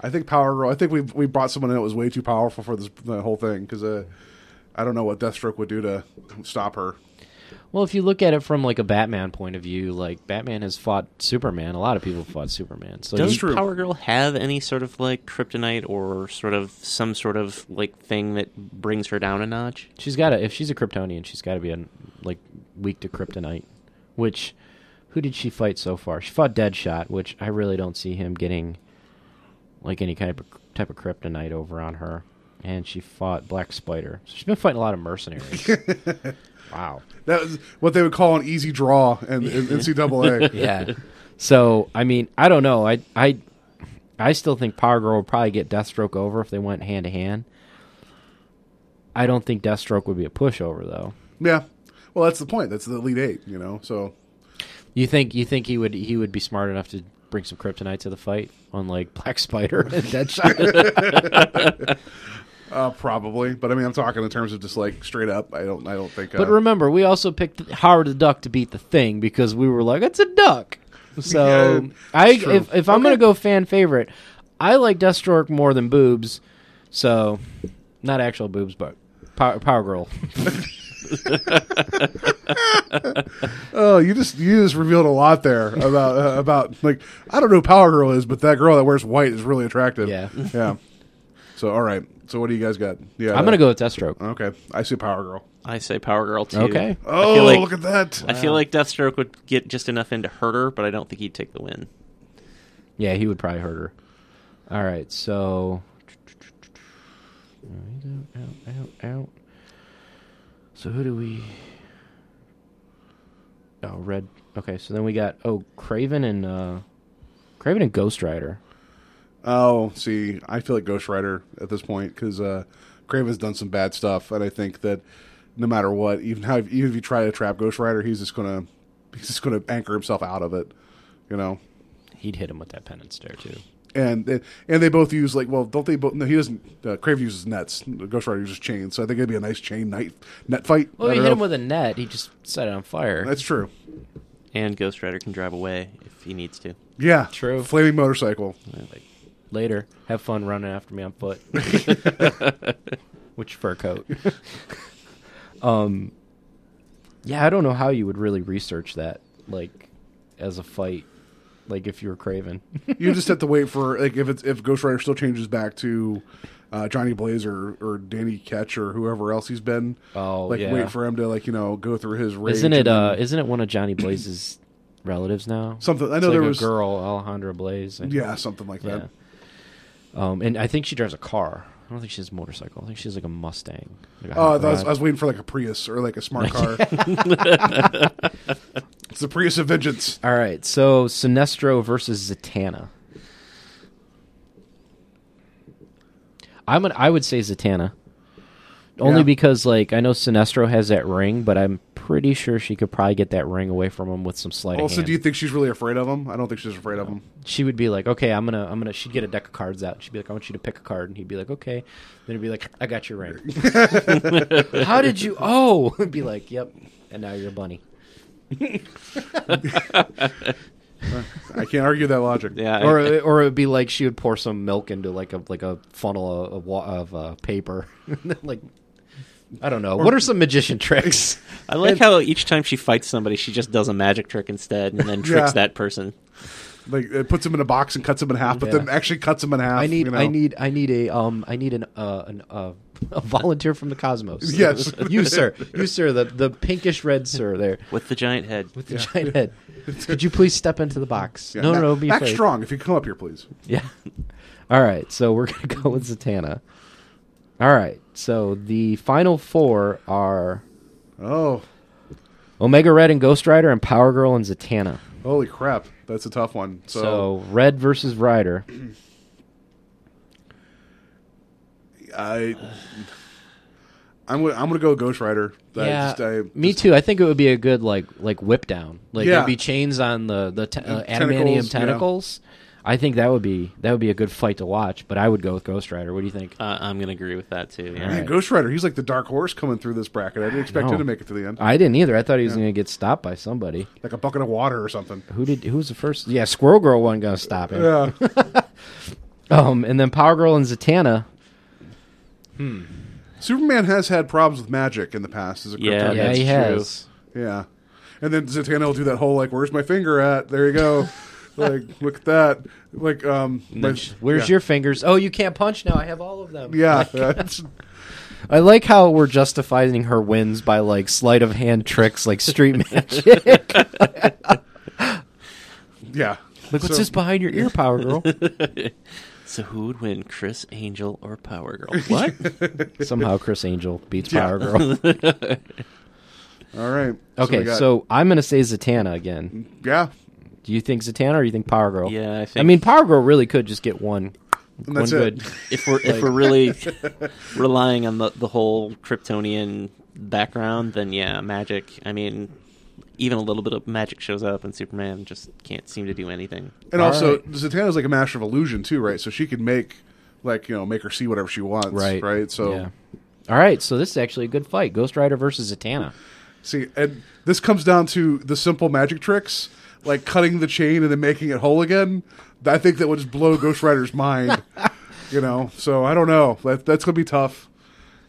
I think Power Girl. I think we we brought someone in that was way too powerful for this the whole thing because uh, I don't know what Deathstroke would do to stop her. Well, if you look at it from like a Batman point of view, like Batman has fought Superman. A lot of people have fought Superman. So Does you- Power Girl have any sort of like kryptonite or sort of some sort of like thing that brings her down a notch? She's got to if she's a Kryptonian, she's got to be a, like weak to kryptonite. Which who did she fight so far? She fought Deadshot, which I really don't see him getting like any kind of type of kryptonite over on her. And she fought Black Spider. So she's been fighting a lot of mercenaries. (laughs) wow. That was what they would call an easy draw in, in (laughs) NCAA. Yeah. So I mean, I don't know. I I I still think Power Girl would probably get Deathstroke over if they went hand to hand. I don't think Deathstroke would be a pushover though. yeah. Well, that's the point. That's the Elite Eight, you know. So You think you think he would he would be smart enough to bring some kryptonite to the fight, unlike Black Spider (laughs) and Deadshot? Uh, probably, but I mean, I'm talking in terms of just like straight up. I don't. I don't think. Uh, but remember, we also picked Howard the Duck to beat the Thing because we were like, it's a duck. So Yeah, I if if I'm gonna go fan favorite, I like Deathstroke more than boobs. So not actual boobs, but Power, Power Girl. (laughs) Oh, you just you just revealed a lot there about uh, about like I don't know who Power Girl is, but that girl that wears white is really attractive. Yeah. yeah. So all right. So what do you guys got? Yeah, I'm gonna go with Deathstroke. Okay, I see Power Girl. I say Power Girl too. Okay. I Oh, feel like, look at that! I feel like Deathstroke would get just enough in to hurt her, but I don't think he'd take the win. Yeah, he would probably hurt her. All right, so out, out, out, out. So who do we? Oh, red. Okay, so then we got oh Kraven and uh Kraven and Ghost Rider. Oh, see, I feel like Ghost Rider at this point because uh, Kraven's done some bad stuff, and I think that no matter what, even how even if you try to trap Ghost Rider, he's just gonna he's just gonna anchor himself out of it, you know. He'd hit him with that penance stare too. And and they both use like well, don't they both? No, he doesn't. Uh, Kraven uses nets. Ghost Rider uses chains, so I think it'd be a nice chain night net fight. Well, I he hit know. him with a net. He just set it on fire. That's true. And Ghost Rider can drive away if he needs to. Yeah, True. Flaming motorcycle. Like, later, have fun running after me on foot. (laughs) Which fur coat? (laughs) um, yeah, I don't know how you would really research that, like, as a fight. Like if you were Kraven. you just have to wait for like if it's if Ghost Rider still changes back to uh, Johnny Blaze or, or Danny Ketch or whoever else he's been. Oh, like yeah. wait for him to like you know go through his rage. isn't it? And, uh, isn't it one of Johnny Blaze's relatives now? Something- I It's know like there was a was- girl, Alejandra Blaze. and- yeah something like that. Yeah. Um, and I think she drives a car. I don't think she has a motorcycle. I think she's like a Mustang. Like a Oh, I was. I was waiting for like a Prius or like a smart car. (laughs) (laughs) it's the Prius of Vengeance. All right, so Sinestro versus Zatanna. I'm an, I would say Zatanna. Only Yeah. because like I know Sinestro has that ring, but I'm pretty sure she could probably get that ring away from him with some sleight of Also, hand. do you think she's really afraid of him? I don't think she's afraid of him. she would be like, "Okay, I'm gonna, I'm gonna." She'd get a deck of cards out. She'd be like, "I want you to pick a card," and he'd be like, "Okay." Then he'd be like, "I got your ring." (laughs) How did you? (laughs) Oh, (laughs) and be like, "Yep," and now you're a bunny. I can't argue that logic. Yeah, or I- or it'd be like she would pour some milk into like a like a funnel of of, of uh, paper, like I don't know. what are some magician tricks? (laughs) I like how each time she fights somebody, she just does a magic trick instead, and then (laughs) tricks Yeah. that person. Like it puts him in a box and cuts him in half, but Yeah. then actually cuts him in half. I need you know? I need I need a um I need an uh an uh a volunteer from the cosmos. (laughs) Yes. you sir, you sir, the the pinkish red sir there with the giant head. with the giant head. Could you please step into the box? Yeah, no, no, back- no, be back afraid. strong. If you come up here, please. Yeah. All right, so we're gonna go with Zatanna. All right. So the final four are Oh, Omega Red and Ghost Rider and Power Girl and Zatanna. holy crap! That's a tough one. So, So, Red versus Rider. I, I'm gonna, I'm gonna go Ghost Rider. I yeah, just- I- me just- too. I think it would be a good like like whip down. Like Yeah. there'd be chains on the the te- uh, Tentacles, adamantium yeah. tentacles. I think that would be that would be a good fight to watch. But I would go with Ghost Rider. What do you think? Uh, I'm going to agree with that too. Yeah. Man, Ghost Rider, he's like the dark horse coming through this bracket. I didn't expect know. him to make it to the end. I didn't either. I thought he was going to get stopped by somebody. Like a bucket of water or something. Who did? Who was the first? Yeah, Squirrel Girl wasn't going to stop him. Yeah. (laughs) Um, and then Power Girl and Zatanna. Superman has had problems with magic in the past as a Yeah, Kryptonian. Yeah, that's he true. has. Yeah. And then Zatanna will do that whole like, "Where's my finger at?" There you go. (laughs) like, look at that. Like, um, my- Where's yeah. your fingers? Oh, you can't punch now. I have all of them. Yeah, (laughs) that's- I like how we're justifying her wins by like sleight of hand tricks, like street (laughs) magic. (laughs) yeah. Look what's So- this behind your ear, Power Girl. So who would win, Criss Angel or Power Girl? What? Somehow Criss Angel beats Yeah. Power Girl. All right. Okay, we got- so I'm gonna say Zatanna again. yeah, Do you think Zatanna or do you think Power Girl? Yeah, I think. I mean, Power Girl really could just get one. and one that's good. it. if we're if we're really (laughs) relying on the the whole Kryptonian background, then yeah, magic. I mean, even a little bit of magic shows up, and Superman just can't seem to do anything. And All also, right. Zatanna's like a master of illusion too, right? So she could make, like, you know, make her see whatever she wants, Right. Right. So yeah. All right, so this is actually a good fight. Ghost Rider versus Zatanna. see, and this comes down to the simple magic tricks, like cutting the chain and then making it whole again. I think that would just blow Ghost Rider's mind. (laughs) you know, so I don't know. That that's gonna be tough.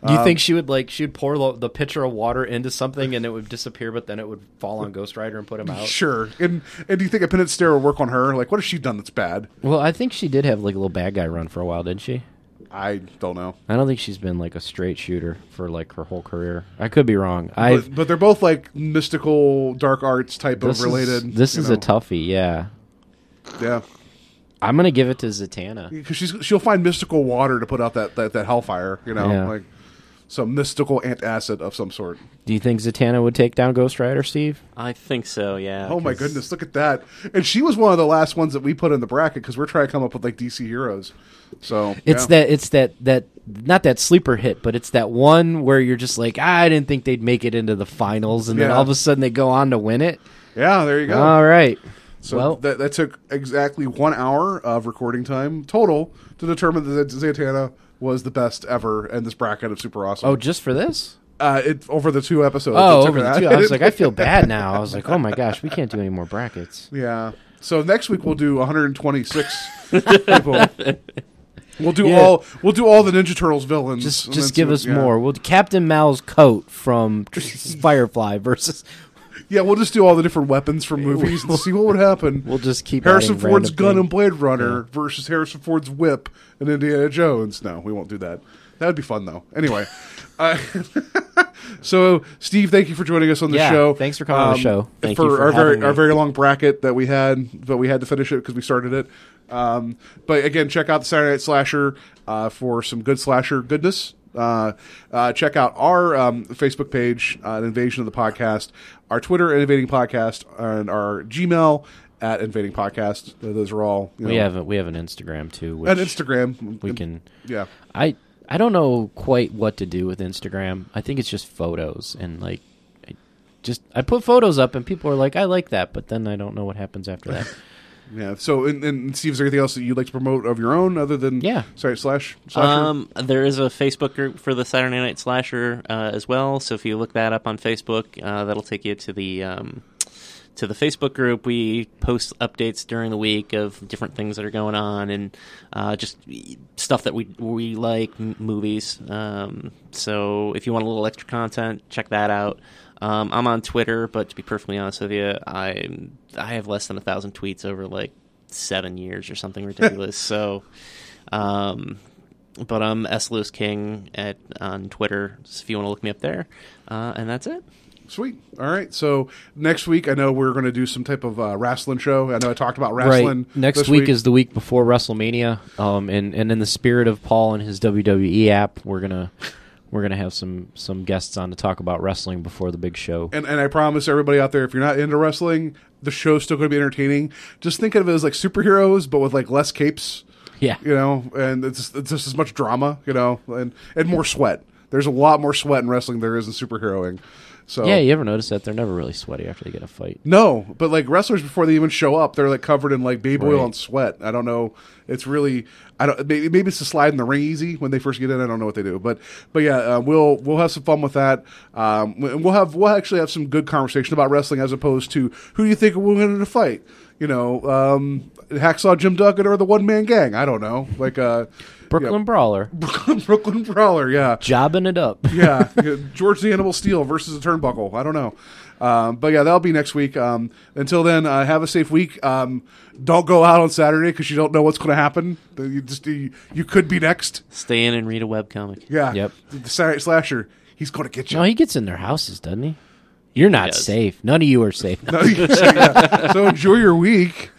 Do you Um, think she would like she would pour the, the pitcher of water into something and it would disappear, but then it would fall on Ghost Rider and put him out? Sure. And and do you think a penance stare will work on her? Like, what has she done that's bad? Well, I think she did have like a little bad guy run for a while, didn't she? I don't know. I don't think she's been like a straight shooter for like her whole career. I could be wrong. I But, but they're both like mystical, dark arts type of related. Is, this is know. a toughie. Yeah, Yeah. I'm gonna give it to Zatanna. because she's she'll find mystical water to put out that that, that hellfire, you know, Yeah. like some mystical antacid of some sort. Do you think Zatanna would take down Ghost Rider, Steve? I think so. Yeah. Oh my 'cause- goodness, look at that! And she was one of the last ones that we put in the bracket because we're trying to come up with like DC heroes. So It's yeah. that it's that that not that sleeper hit, but it's that one where you're just like, ah, I didn't think they'd make it into the finals, and then all of a sudden they go on to win it. Yeah, there you go. All right. So well, that that took exactly one hour of recording time total to determine that Zatanna was the best ever in this bracket of Super Awesome. oh, just for this? uh, it over the two episodes. Oh, over the two. I was like, I feel (laughs) bad now. I was like, oh my gosh, we can't do any more brackets. Yeah. So next week we'll do 126 (laughs) people. We'll do Yeah. all we'll do all the Ninja Turtles villains. Just just give us yeah. more. We'll Captain Mal's coat from (laughs) Firefly versus. Yeah, we'll just do all the different weapons from (laughs) movies and see what would happen. We'll just keep Harrison Ford's gun things. and Blade Runner versus Harrison Ford's whip and Indiana Jones. No, we won't do that. That would be fun though. Anyway, (laughs) uh, (laughs) so Steve, thank you for joining us on the Yeah, show. thanks for coming on the show. Thank for, you for our very me. our very long bracket that we had, but we had to finish it because we started it. Um, but again, check out the Saturday Night Slasher uh, for some good slasher goodness. Uh, uh, check out our um, Facebook page, uh, Invasion of the Podcast, our Twitter, Innovating Podcast, and our Gmail at Invading Podcast. Those are all you know, We have a, we have an Instagram too. Which and Instagram. we can. yeah. I I don't know quite what to do with Instagram. I think it's just photos and like. I Just I put photos up and people are like, I like that, but then I don't know what happens after that. (laughs) Yeah. So, and, and Steve, is there anything else that you'd like to promote of your own other than Yeah. Sorry, slash slasher. Um, there is a Facebook group for the Saturday Night Slasher uh, as well. So if you look that up on Facebook, uh, that'll take you to the um, to the Facebook group. We post updates during the week of different things that are going on and uh, just stuff that we we like, m- movies. Um, so if you want a little extra content, check that out. Um, I'm on Twitter, but to be perfectly honest with you, I I have less than a thousand tweets over like seven years or something (laughs) ridiculous. so. Um, but I'm S Lewis King at on Twitter so if you want to look me up there, uh, and that's it. Sweet. All right. So next week, I know we're going to do some type of uh, wrestling show. I know I talked about wrestling. Right. Next this week, is the week before WrestleMania. Um, and, and in the spirit of Paul and his WWE app, we're gonna we're gonna have some some guests on to talk about wrestling before the big show. And, and I promise everybody out there, if you're not into wrestling, the show's still going to be entertaining. Just think of it as like superheroes, but with like less capes. Yeah. You know, and it's it's just as much drama, you know, and and more sweat. There's a lot more sweat in wrestling than there is in superheroing. So Yeah, you ever notice that they're never really sweaty after they get a fight? No, but like wrestlers before they even show up, they're like covered in like baby oil and sweat. I don't know. It's really I don't maybe, maybe it's to slide in the ring easy when they first get in. I don't know what they do, but but yeah, uh, we'll we'll have some fun with that. Um, we'll have we'll actually have some good conversation about wrestling as opposed to who do you think will win in a fight. You know, um, Hacksaw Jim Duggan or the One Man Gang. I don't know, like uh, Brooklyn yeah, Brawler, (laughs) Brooklyn Brooklyn Brawler. Yeah, jobbing it up. yeah, (laughs) George the Animal Steele versus a turnbuckle. I don't know, um, but yeah, that'll be next week. Um, until then, uh, have a safe week. Um, don't go out on Saturday because you don't know what's going to happen. You just you, you could be next. Stay in and read a webcomic. Yeah. Yep. The Saturday slasher. He's going to get you. No, he gets in their houses, doesn't he? You're not does. safe. None of you are safe. No, you can say that. So enjoy your week.